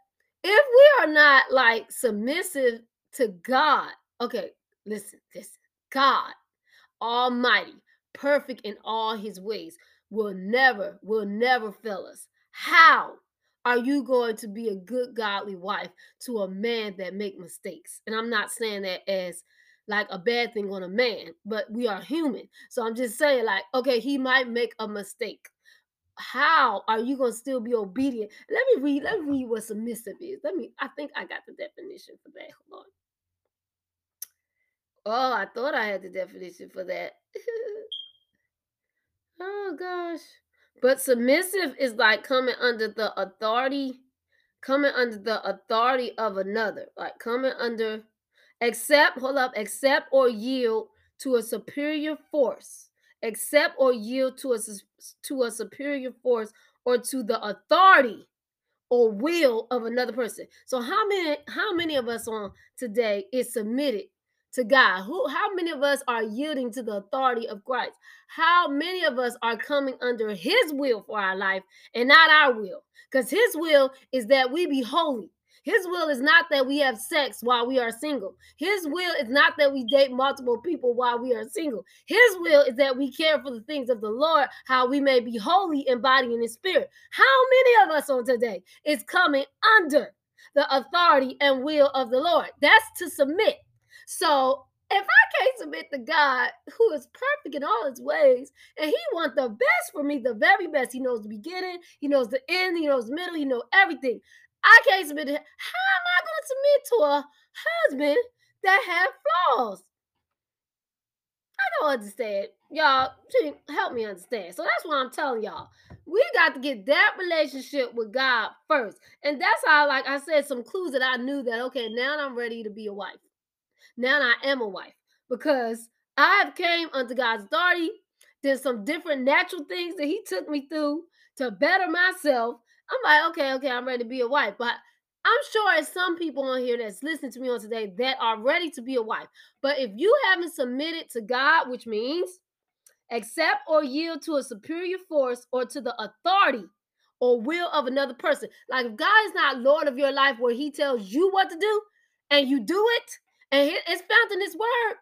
S1: if we are not like submissive to God, okay, listen, listen, God Almighty, perfect in all His ways, will never, will never fail us. How? are you going to be a good godly wife to a man that make mistakes? And i'm not saying that as like a bad thing on a man but we are human. So i'm just saying like okay he might make a mistake. How are you going to still be obedient? Let me read let me read what submissive is. Let me i think i got the definition for that. Hold on. Oh i thought i had the definition for that. Oh gosh but submissive is like coming under the authority, coming under the authority of another, like coming under, accept, hold up, accept or yield to a superior force, accept or yield to a, to a superior force or to the authority or will of another person. So how many how many of us on today is submitted to God? Who how many of us are yielding to the authority of Christ? How many of us are coming under his will for our life and not our will? Because his will is that we be holy. His will is not that we have sex while we are single. His will is not that we date multiple people while we are single. His will is that we care for the things of the Lord, how we may be holy in body and in spirit. How many of us on today is coming under the authority and will of the Lord? That's to submit. So if I can't submit to God, who is perfect in all his ways, and he wants the best for me, the very best. He knows the beginning, he knows the end, he knows the middle, he knows everything. I can't submit to him. How am I going to submit to a husband that have flaws? I don't understand. Y'all, help me understand. So that's why I'm telling y'all. We got to get that relationship with God first. And that's how, like I said, some clues that I knew that, okay, now I'm ready to be a wife now I am a wife because I have came under God's authority, did some different natural things that He took me through to better myself. I'm like, okay, okay, I'm ready to be a wife. But I'm sure there's some people on here that's listening to me on today that are ready to be a wife. But if you haven't submitted to God, which means accept or yield to a superior force or to the authority or will of another person, like if God is not Lord of your life where He tells you what to do and you do it, and it's found in His Word,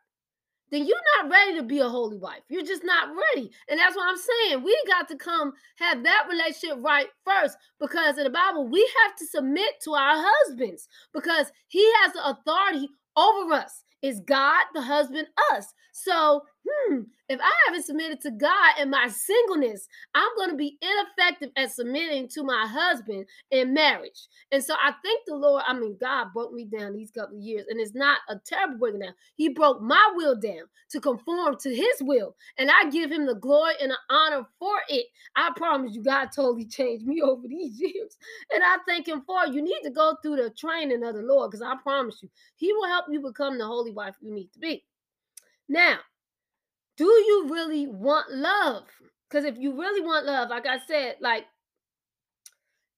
S1: then you're not ready to be a holy wife. You're just not ready. And that's what I'm saying. We got to come have that relationship right first because in the Bible, we have to submit to our husbands because he has the authority over us. Is God the husband us? So, hmm, if I haven't submitted to God in my singleness, I'm going to be ineffective at submitting to my husband in marriage. And so I think the Lord, I mean, God broke me down these couple of years, and it's not a terrible breaking down. He broke my will down to conform to his will. And I give him the glory and the honor for it. I promise you, God totally changed me over these years. And I thank him for it. You need to go through the training of the Lord because I promise you, he will help you become the holy wife you need to be. Now, do you really want love? Because if you really want love, like I said, like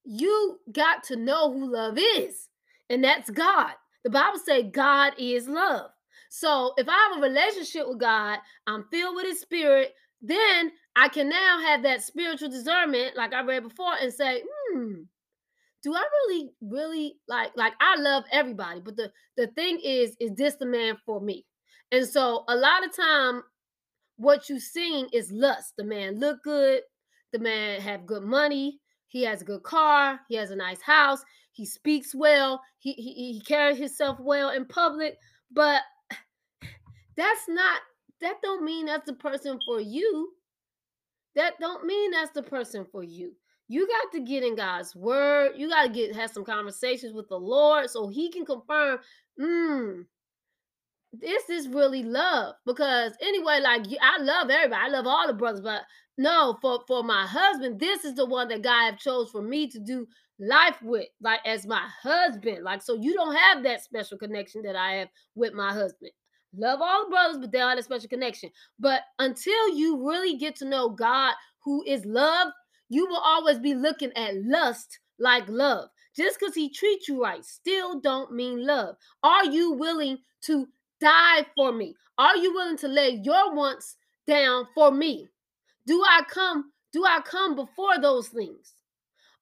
S1: you got to know who love is, and that's God. The Bible say God is love. So if I have a relationship with God, I'm filled with his spirit, then I can now have that spiritual discernment, like I read before, and say, hmm, do I really, really like like I love everybody, but the the thing is, is this the man for me? And so a lot of time what you seeing is lust. The man look good, the man have good money, he has a good car, he has a nice house, he speaks well, he he, he carries himself well in public, but that's not that don't mean that's the person for you. That don't mean that's the person for you. You got to get in God's word. You got to get have some conversations with the Lord so he can confirm, mm, this is really love because anyway like i love everybody i love all the brothers but no for for my husband this is the one that god have chose for me to do life with like as my husband like so you don't have that special connection that i have with my husband. Love all the brothers but they don't have a special connection but until you really get to know god who is love you will always be looking at lust like love. Just because he treats you right still don't mean love. Are you willing to die for me? Are you willing to lay your wants down for me? Do I come do I come before those things?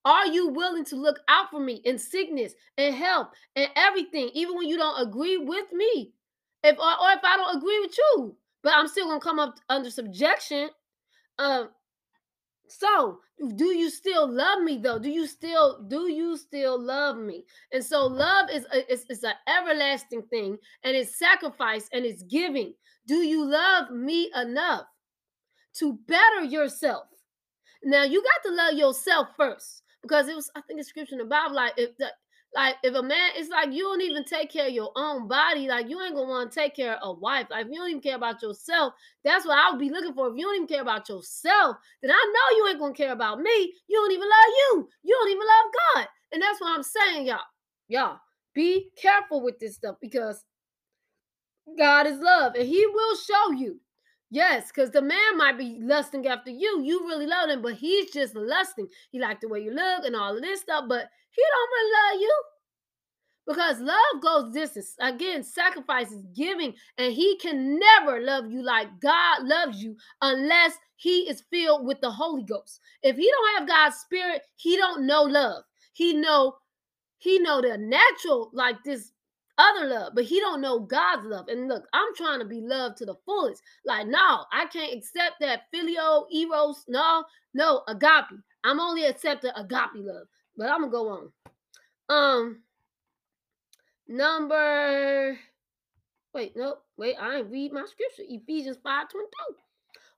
S1: Are you willing to look out for me in sickness and health and everything, even when you don't agree with me? If or, or if I don't agree with you, but I'm still gonna come up under subjection. Um, so, do you still love me though? Do you still do you still love me? And so love is a, is, is an everlasting thing and it's sacrifice and it's giving. Do you love me enough to better yourself? Now you got to love yourself first because it was I think it's scripture in the Bible like if the like if a man, it's like you don't even take care of your own body. Like you ain't gonna want to take care of a wife. Like if you don't even care about yourself, that's what I would be looking for. If you don't even care about yourself, then I know you ain't gonna care about me. You don't even love you. You don't even love God. And that's what I'm saying, y'all. Y'all be careful with this stuff because God is love and He will show you. Yes, because the man might be lusting after you. You really love him, but he's just lusting. He like the way you look and all of this stuff, but he don't really love you. Because love goes distance. Again, sacrifices, giving, and he can never love you like God loves you unless he is filled with the Holy Ghost. If he don't have God's spirit, he don't know love. He know he know the natural like this other love, but he don't know God's love. And look, I'm trying to be loved to the fullest. Like, no, I can't accept that phileo, eros. No, no, agape. I'm only accepting agape love. But I'm gonna go on. Um, number. Wait, no, wait. I ain't read my scripture. Ephesians five twenty two.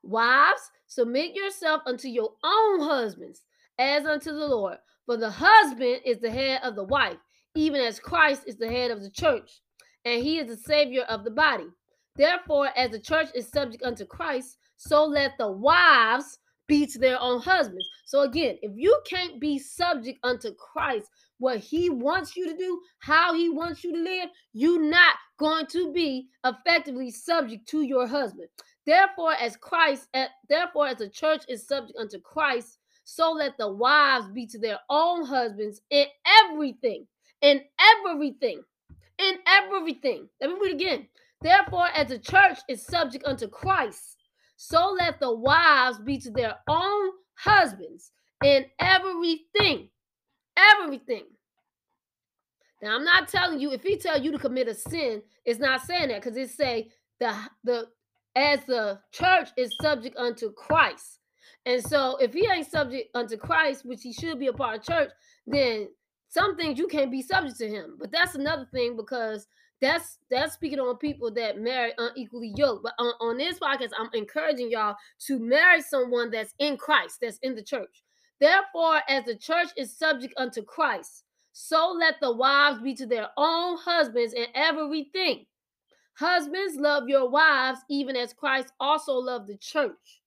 S1: Wives, submit yourself unto your own husbands, as unto the Lord. For the husband is the head of the wife even as Christ is the head of the church, and he is the Savior of the body. Therefore, as the church is subject unto Christ, so let the wives be to their own husbands. So, again, if you can't be subject unto Christ, what he wants you to do, how he wants you to live, you're not going to be effectively subject to your husband. Therefore, as Christ, eh, therefore, as the church is subject unto Christ, so let the wives be to their own husbands in everything in everything. In everything. Let me read again. Therefore, as the church is subject unto Christ, so let the wives be to their own husbands in everything. Everything. Now, I'm not telling you if he tell you to commit a sin, it's not saying that because it say the the as the church is subject unto Christ. And so if he ain't subject unto Christ, which he should be a part of church, then some things you can't be subject to him. But that's another thing because that's that's speaking on people that marry unequally yoked. But on, on this podcast, I'm encouraging y'all to marry someone that's in Christ, that's in the church. Therefore, as the church is subject unto Christ, so let the wives be to their own husbands in everything. Husbands, love your wives, even as Christ also loved the church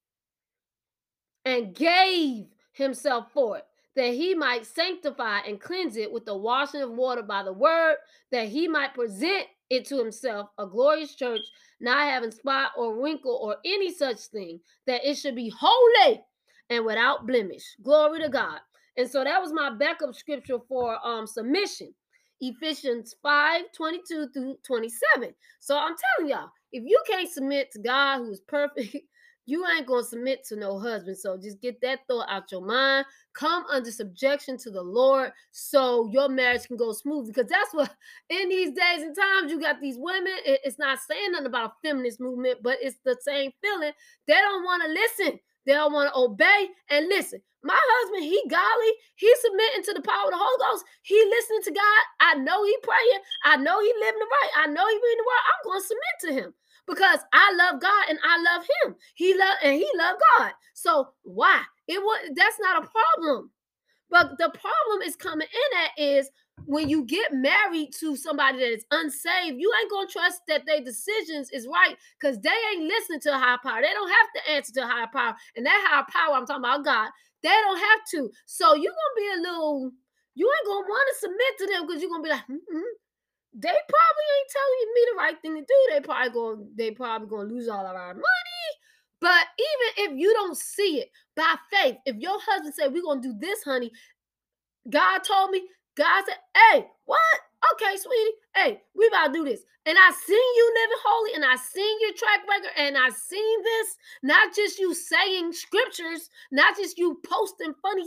S1: and gave himself for it that he might sanctify and cleanse it with the washing of water by the word, that he might present it to himself a glorious church, not having spot or wrinkle or any such thing, that it should be holy and without blemish. Glory to God. And so that was my backup scripture for um submission. Ephesians 5 22 through 27. So I'm telling y'all, if you can't submit to God who's perfect, you ain't gonna submit to no husband. So just get that thought out your mind. Come under subjection to the Lord so your marriage can go smooth. Because that's what in these days and times you got these women. it's not saying nothing about a feminist movement, but it's the same feeling. They don't want to listen. They don't want to obey and listen. My husband, he godly. He's submitting to the power of the Holy Ghost. He listening to God. I know he praying. I know he living the right. I know he reading the word. I'm going to submit to him because I love God and I love him. He love and he loved God. So why? It was that's not a problem. But the problem is coming in at is when you get married to somebody that is unsaved, you ain't gonna trust that their decisions is right because they ain't listening to a higher power. They don't have to answer to a higher power. And that higher power, I'm talking about God, they don't have to. So you're gonna be a little, you ain't gonna want to submit to them because you're gonna be like, mm-hmm. They probably ain't telling me the right thing to do. They probably going they probably gonna lose all of our money. But even if you don't see it by faith, if your husband said, We're gonna do this, honey, God told me, God said, Hey, what? Okay, sweetie. Hey, we about to do this. And I seen you living holy, and I seen your track record, and I seen this. Not just you saying scriptures, not just you posting funny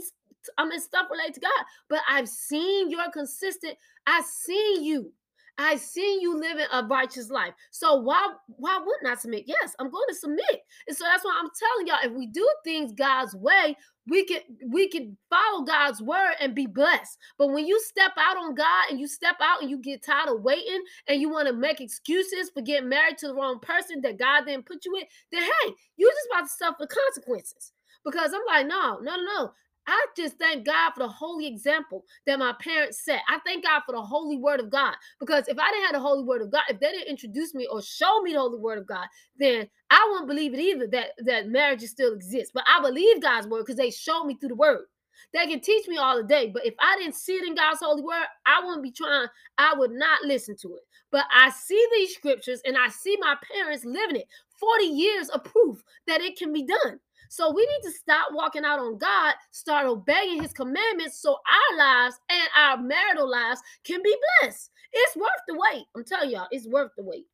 S1: I mean stuff related to God, but I've seen your consistent, I seen you. I seen you living a righteous life. So why why wouldn't I submit? Yes, I'm going to submit. And so that's why I'm telling y'all, if we do things God's way, we can we can follow God's word and be blessed. But when you step out on God and you step out and you get tired of waiting and you want to make excuses for getting married to the wrong person that God didn't put you with, then hey, you just about to suffer consequences. Because I'm like, no, no, no, no. I just thank God for the holy example that my parents set. I thank God for the holy word of God because if I didn't have the holy word of God, if they didn't introduce me or show me the holy word of God, then I wouldn't believe it either that that marriages still exist. But I believe God's word because they showed me through the word. They can teach me all the day, but if I didn't see it in God's holy word, I wouldn't be trying. I would not listen to it. But I see these scriptures and I see my parents living it. 40 years of proof that it can be done. So we need to stop walking out on God, start obeying his commandments so our lives and our marital lives can be blessed. It's worth the wait. I'm telling y'all, it's worth the wait.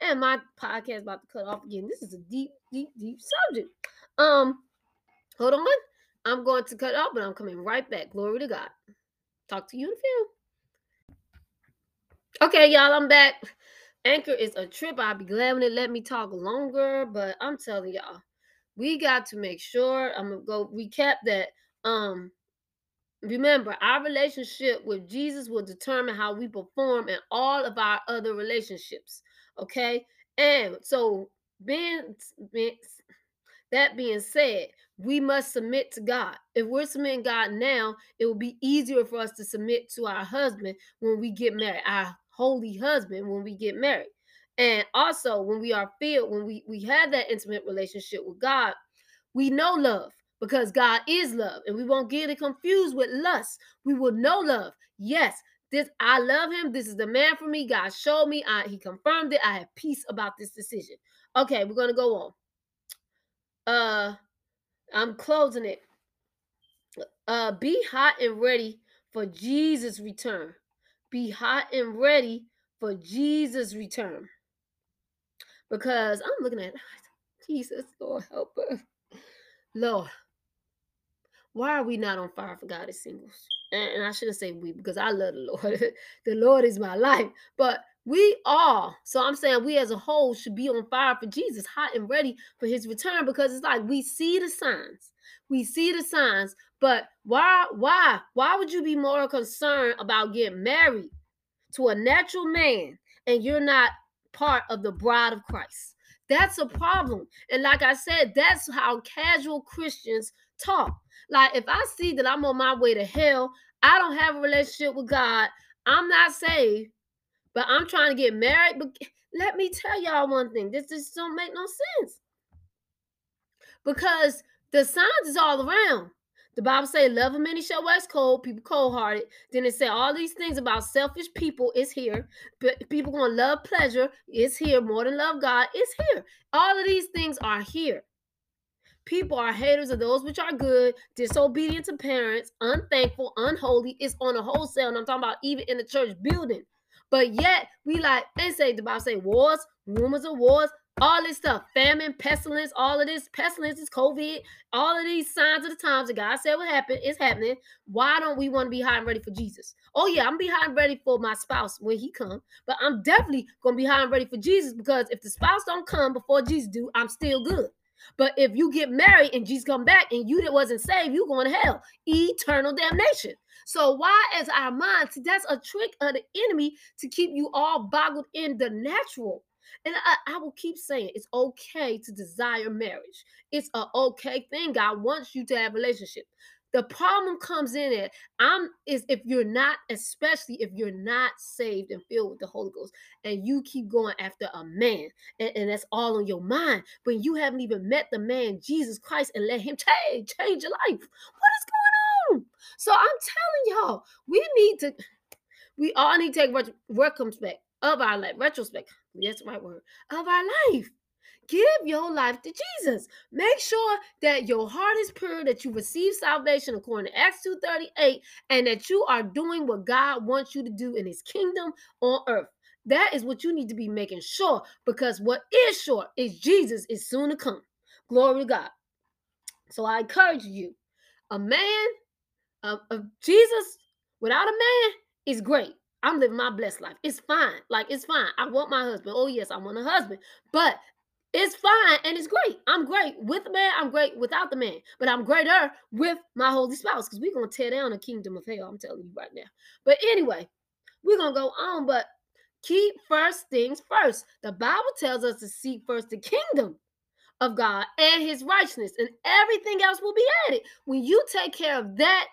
S1: And my podcast about to cut off again. This is a deep, deep, deep subject. Um, hold on. I'm going to cut off, but I'm coming right back. Glory to God. Talk to you in a few. Okay, y'all, I'm back. Anchor is a trip. I'll be glad when it let me talk longer, but I'm telling y'all, we got to make sure i'm gonna go recap that um remember our relationship with jesus will determine how we perform in all of our other relationships okay? And so being, being that being said we must submit to god. If we're submitting god now it will be easier for us to submit to our husband when we get married our holy husband when we get married and also, when we are filled, when we, we have that intimate relationship with God, we know love because God is love. And we won't get it confused with lust. We will know love. Yes, this I love him. This is the man for me. God showed me. I, he confirmed it. I have peace about this decision. Okay, we're gonna go on. Uh I'm closing it. Uh be hot and ready for Jesus' return. Be hot and ready for Jesus' return because I'm looking at Jesus, Lord, help us. Lord, why are we not on fire for God as singles? And, I shouldn't say we because I love the Lord. the Lord is my life. But we all, so I'm saying we as a whole should be on fire for Jesus, hot and ready for his return because it's like we see the signs. We see the signs, but why, why, why would you be more concerned about getting married to a natural man and you're not part of the bride of Christ. That's a problem. And like I said, that's how casual Christians talk. Like if I see that I'm on my way to hell, I don't have a relationship with God, I'm not saved, but I'm trying to get married. But let me tell y'all one thing. This just don't make no sense. Because the signs is all around. The Bible say, "Love of many shall wax cold." People cold hearted. Then it say all these things about selfish people is here. But people gonna love pleasure is here more than love God is here. All of these things are here. People are haters of those which are good, disobedient to parents, unthankful, unholy. It's on a wholesale, and I'm talking about even in the church building. But yet we like they say the Bible say wars, rumors of wars, all this stuff, famine, pestilence, all of this pestilence is COVID, all of these signs of the times that God said would happen is happening. Why don't we want to be high and ready for Jesus? Oh yeah, I'm be high and ready for my spouse when he come, but I'm definitely gonna be high and ready for Jesus because if the spouse don't come before Jesus do, I'm still good. But if you get married and Jesus come back and you that wasn't saved, you going to hell, eternal damnation. So why, is our minds, that's a trick of the enemy to keep you all boggled in the natural. And I, I, will keep saying it's okay to desire marriage. It's a okay thing. God wants you to have a relationship. The problem comes in it. I'm is if you're not, especially if you're not saved and filled with the Holy Ghost, and you keep going after a man, and, and that's all on your mind, but you haven't even met the man Jesus Christ and let him change, change your life. What is going on? So I'm telling y'all, we need to, we all need to take retrospect of our life, retrospect. The right word of our life. Give your life to Jesus. Make sure that your heart is pure, that you receive salvation according to Acts 2:38, and that you are doing what God wants you to do in his kingdom on earth. That is what you need to be making sure because what is sure is Jesus is soon to come. Glory to God. So I encourage you, a man of Jesus without a man is great. I'm living my blessed life. It's fine. Like it's fine. I want my husband. Oh yes, I want a husband. But it's fine and it's great. I'm great with the man. I'm great without the man. But I'm greater with my holy spouse because we're going to tear down the kingdom of hell. I'm telling you right now. But anyway, we're going to go on. But keep first things first. The Bible tells us to seek first the kingdom of God and his righteousness, and everything else will be added. When you take care of that,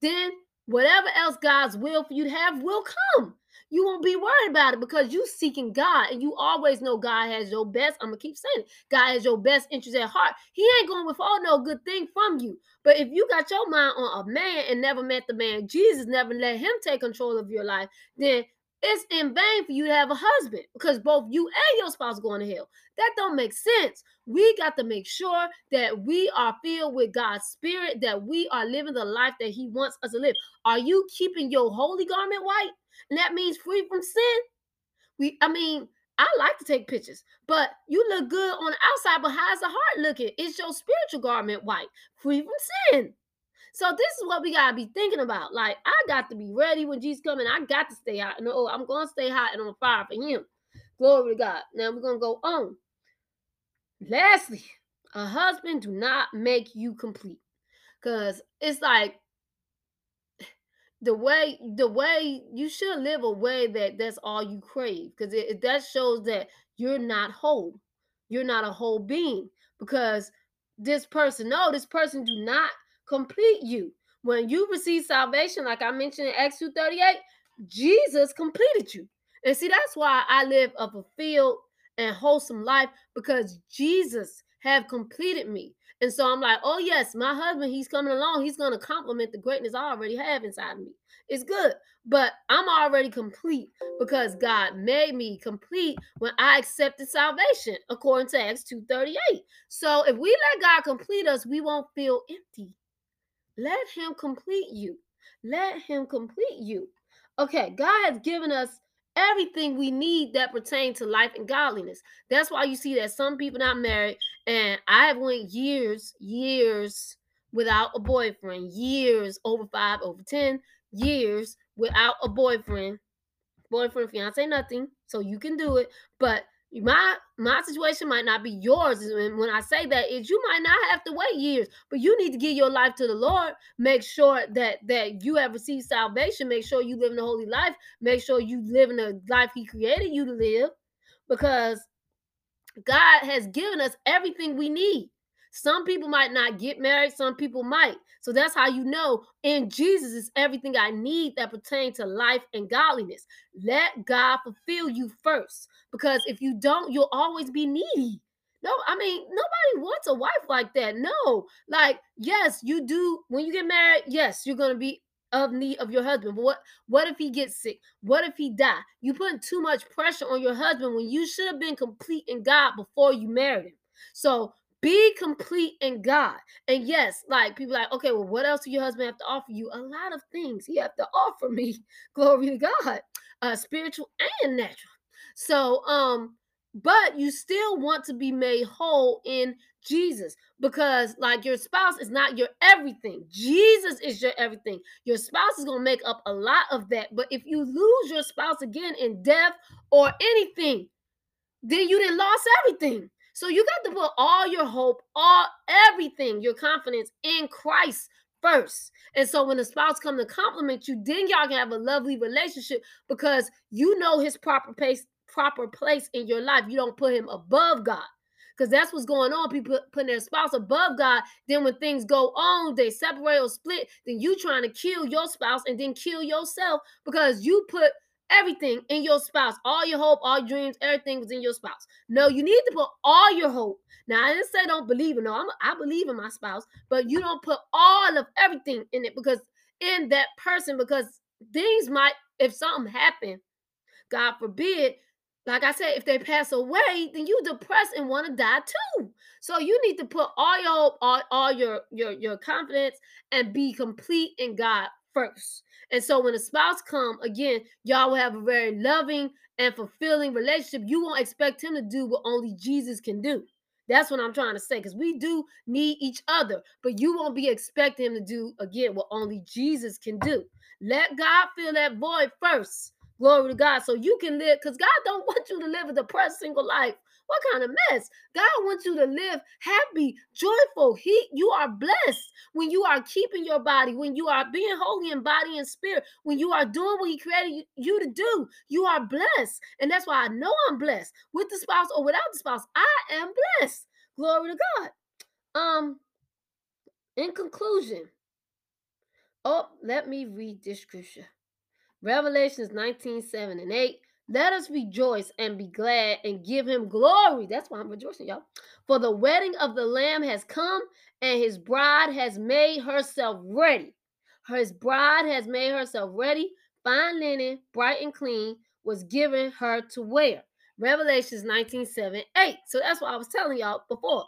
S1: then whatever else God's will for you to have will come you won't be worried about it because you seeking God and you always know God has your best. I'm gonna keep saying it. God has your best interest at heart. He ain't to withhold no good thing from you. But if you got your mind on a man and never met the man, Jesus never let him take control of your life, then it's in vain for you to have a husband because both you and your spouse going to hell. That don't make sense. We got to make sure that we are filled with God's spirit, that we are living the life that He wants us to live. Are you keeping your holy garment white? and that means free from sin. We, I mean, I like to take pictures, but you look good on the outside, but how's the heart looking? It's your spiritual garment white, free from sin. So this is what we gotta be thinking about. Like I got to be ready when Jesus coming. I got to stay hot. No, oh, I'm gonna stay hot and on fire for Him. Glory to God. Now we're gonna go on. Lastly, a husband do not make you complete, cause it's like the way the way you should live a way that that's all you crave because it, that shows that you're not whole you're not a whole being because this person no this person do not complete you when you receive salvation like i mentioned in acts 238 jesus completed you and see that's why i live a fulfilled and wholesome life because jesus have completed me and so I'm like, oh, yes, my husband, he's coming along. He's going to complement the greatness I already have inside me. It's good. But I'm already complete because God made me complete when I accepted salvation, according to Acts 2.38. So if we let God complete us, we won't feel empty. Let him complete you. Let him complete you. Okay, God has given us everything we need that pertain to life and godliness. That's why you see that some people not married, and I have went years, years without a boyfriend, years over five, over ten years without a boyfriend, boyfriend, fiance, nothing. So you can do it, but my my situation might not be yours and when i say that is you might not have to wait years but you need to give your life to the lord make sure that that you have received salvation make sure you live in a holy life make sure you live in the life he created you to live because god has given us everything we need some people might not get married, some people might. So that's how you know in Jesus is everything I need that pertains to life and godliness. Let God fulfill you first. Because if you don't, you'll always be needy. No, I mean, nobody wants a wife like that. No. Like, yes, you do when you get married, yes, you're gonna be of need of your husband. But what what if he gets sick? What if he die? You putting too much pressure on your husband when you should have been complete in God before you married him. So Be complete in God. And yes, like people like, okay, well, what else do your husband have to offer you? A lot of things he have to offer me. Glory to God. Uh, spiritual and natural. So, um, but you still want to be made whole in Jesus because, like, your spouse is not your everything. Jesus is your everything. Your spouse is going to make up a lot of that. But if you lose your spouse again in death or anything, then you didn't lost everything. So you got to put all your hope, all everything, your confidence in Christ first. And so when the spouse come to compliment you, then y'all can have a lovely relationship because you know his proper place, proper place in your life. You don't put him above God. Because that's what's going on. People putting their spouse above God. Then when things go on, they separate or split. Then you trying to kill your spouse and then kill yourself because you put everything in your spouse. All your hope, all your dreams, everything was in your spouse. No, you need to put all your hope. Now, I didn't say don't believe in no. I'm, I believe in my spouse, but you don't put all of everything in it because in that person, because things might, if something happened, God forbid, like I said, if they pass away, then you depressed and want to die too. So you need to put all your all, all your your your confidence and be complete in God first. And so when a spouse come, again, y'all will have a very loving and fulfilling relationship. You won't expect him to do what only Jesus can do. That's what I'm trying to say. Because we do need each other, but you won't be expecting him to do again what only Jesus can do. Let God fill that void first. Glory to God. So you can live, because God don't want you to live a depressed single life. What kind of mess? God wants you to live happy, joyful. He you are blessed when you are keeping your body, when you are being holy in body and spirit, when you are doing what he created you to do. You are blessed. And that's why I know I'm blessed. With the spouse or without the spouse, I am blessed. Glory to God. Um, in conclusion, oh, let me read this scripture. Revelations 19, 7 and 8. Let us rejoice and be glad and give him glory. That's why I'm rejoicing, y'all. For the wedding of the Lamb has come, and his bride has made herself ready. His bride has made herself ready. Fine linen, bright and clean, was given her to wear. Revelations 19, 7, 8. So that's what I was telling y'all before.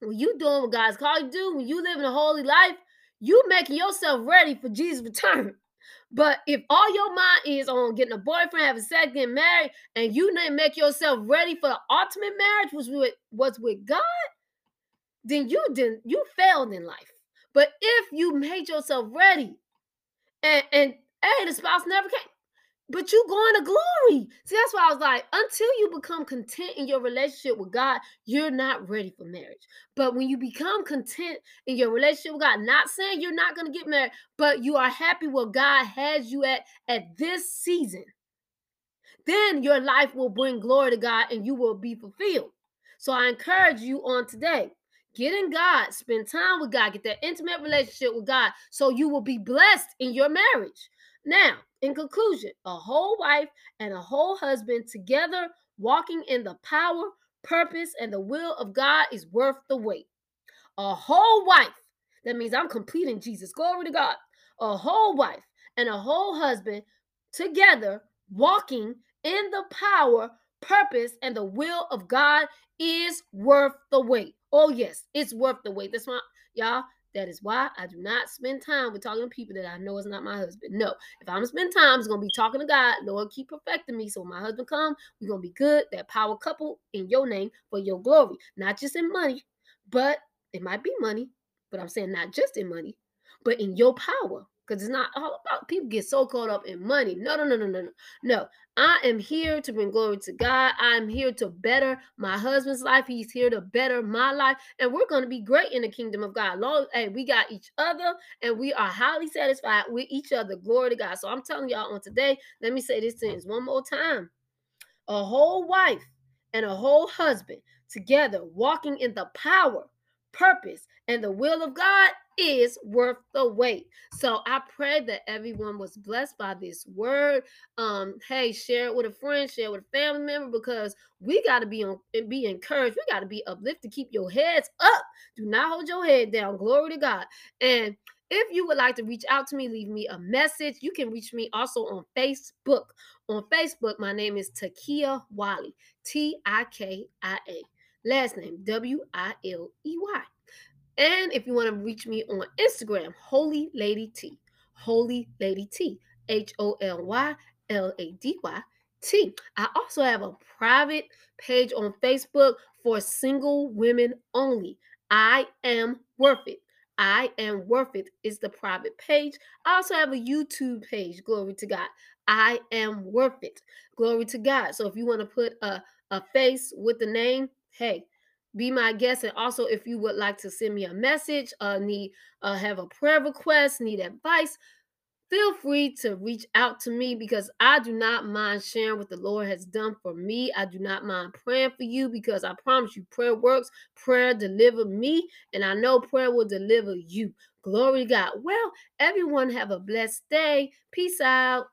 S1: When you doing what God's called you to do, when you living a holy life, you making yourself ready for Jesus' return. But if all your mind is on getting a boyfriend, having sex, getting married, and you didn't make yourself ready for the ultimate marriage, was with was with God, then you didn't you failed in life. But if you made yourself ready, and and hey, the spouse never came, but you going to glory. See, that's why I was like, until you become content in your relationship with God, you're not ready for marriage. But when you become content in your relationship with God, not saying you're not going to get married, but you are happy where God has you at at this season, then your life will bring glory to God and you will be fulfilled. So I encourage you on today. Get in God, spend time with God, get that intimate relationship with God so you will be blessed in your marriage. Now, in conclusion, a whole wife and a whole husband together walking in the power, purpose, and the will of God is worth the wait. A whole wife, that means I'm completing Jesus. Glory to God. A whole wife and a whole husband together walking in the power, purpose, and the will of God is worth the wait. Oh, yes, it's worth the wait. That's why, y'all, that is why I do not spend time with talking to people that I know is not my husband. No, if I'm spend time, it's gonna be talking to God. Lord, keep perfecting me. So when my husband come, we're gonna be good. That power couple in your name for your glory, not just in money, but it might be money. But I'm saying not just in money, but in your power because it's not all about people get so caught up in money. No, no, no, no, no, no. No, I am here to bring glory to God. I'm here to better my husband's life. He's here to better my life, and we're going to be great in the kingdom of God. Lord, hey, we got each other, and we are highly satisfied with each other. Glory to God. So I'm telling y'all on today. Let me say this sentence one more time: a whole wife and a whole husband together, walking in the power, purpose, and the will of God is worth the wait. So I pray that everyone was blessed by this word. Um, hey, share it with a friend, share it with a family member because we got to be on and be encouraged. We got to be uplifted. Keep your heads up. Do not hold your head down. Glory to God. And if you would like to reach out to me, leave me a message. You can reach me also on Facebook. On Facebook, my name is Tikia Wiley, T I K I A. last name W I L E Y. And if you want to reach me on Instagram, Holy Lady T, Holy Lady T, H O L Y L A D Y T. I also have a private page on Facebook for single women only. I am worth it. I am worth it is the private page. I also have a YouTube page. Glory to God. I am worth it. Glory to God. So if you want to put a, a face with the name, hey, be my guest. And also, if you would like to send me a message, uh, need uh, have a prayer request, need advice, feel free to reach out to me because I do not mind sharing what the Lord has done for me. I do not mind praying for you because I promise you, prayer works. Prayer deliver me, and I know prayer will deliver you. Glory to God. Well, everyone have a blessed day. Peace out.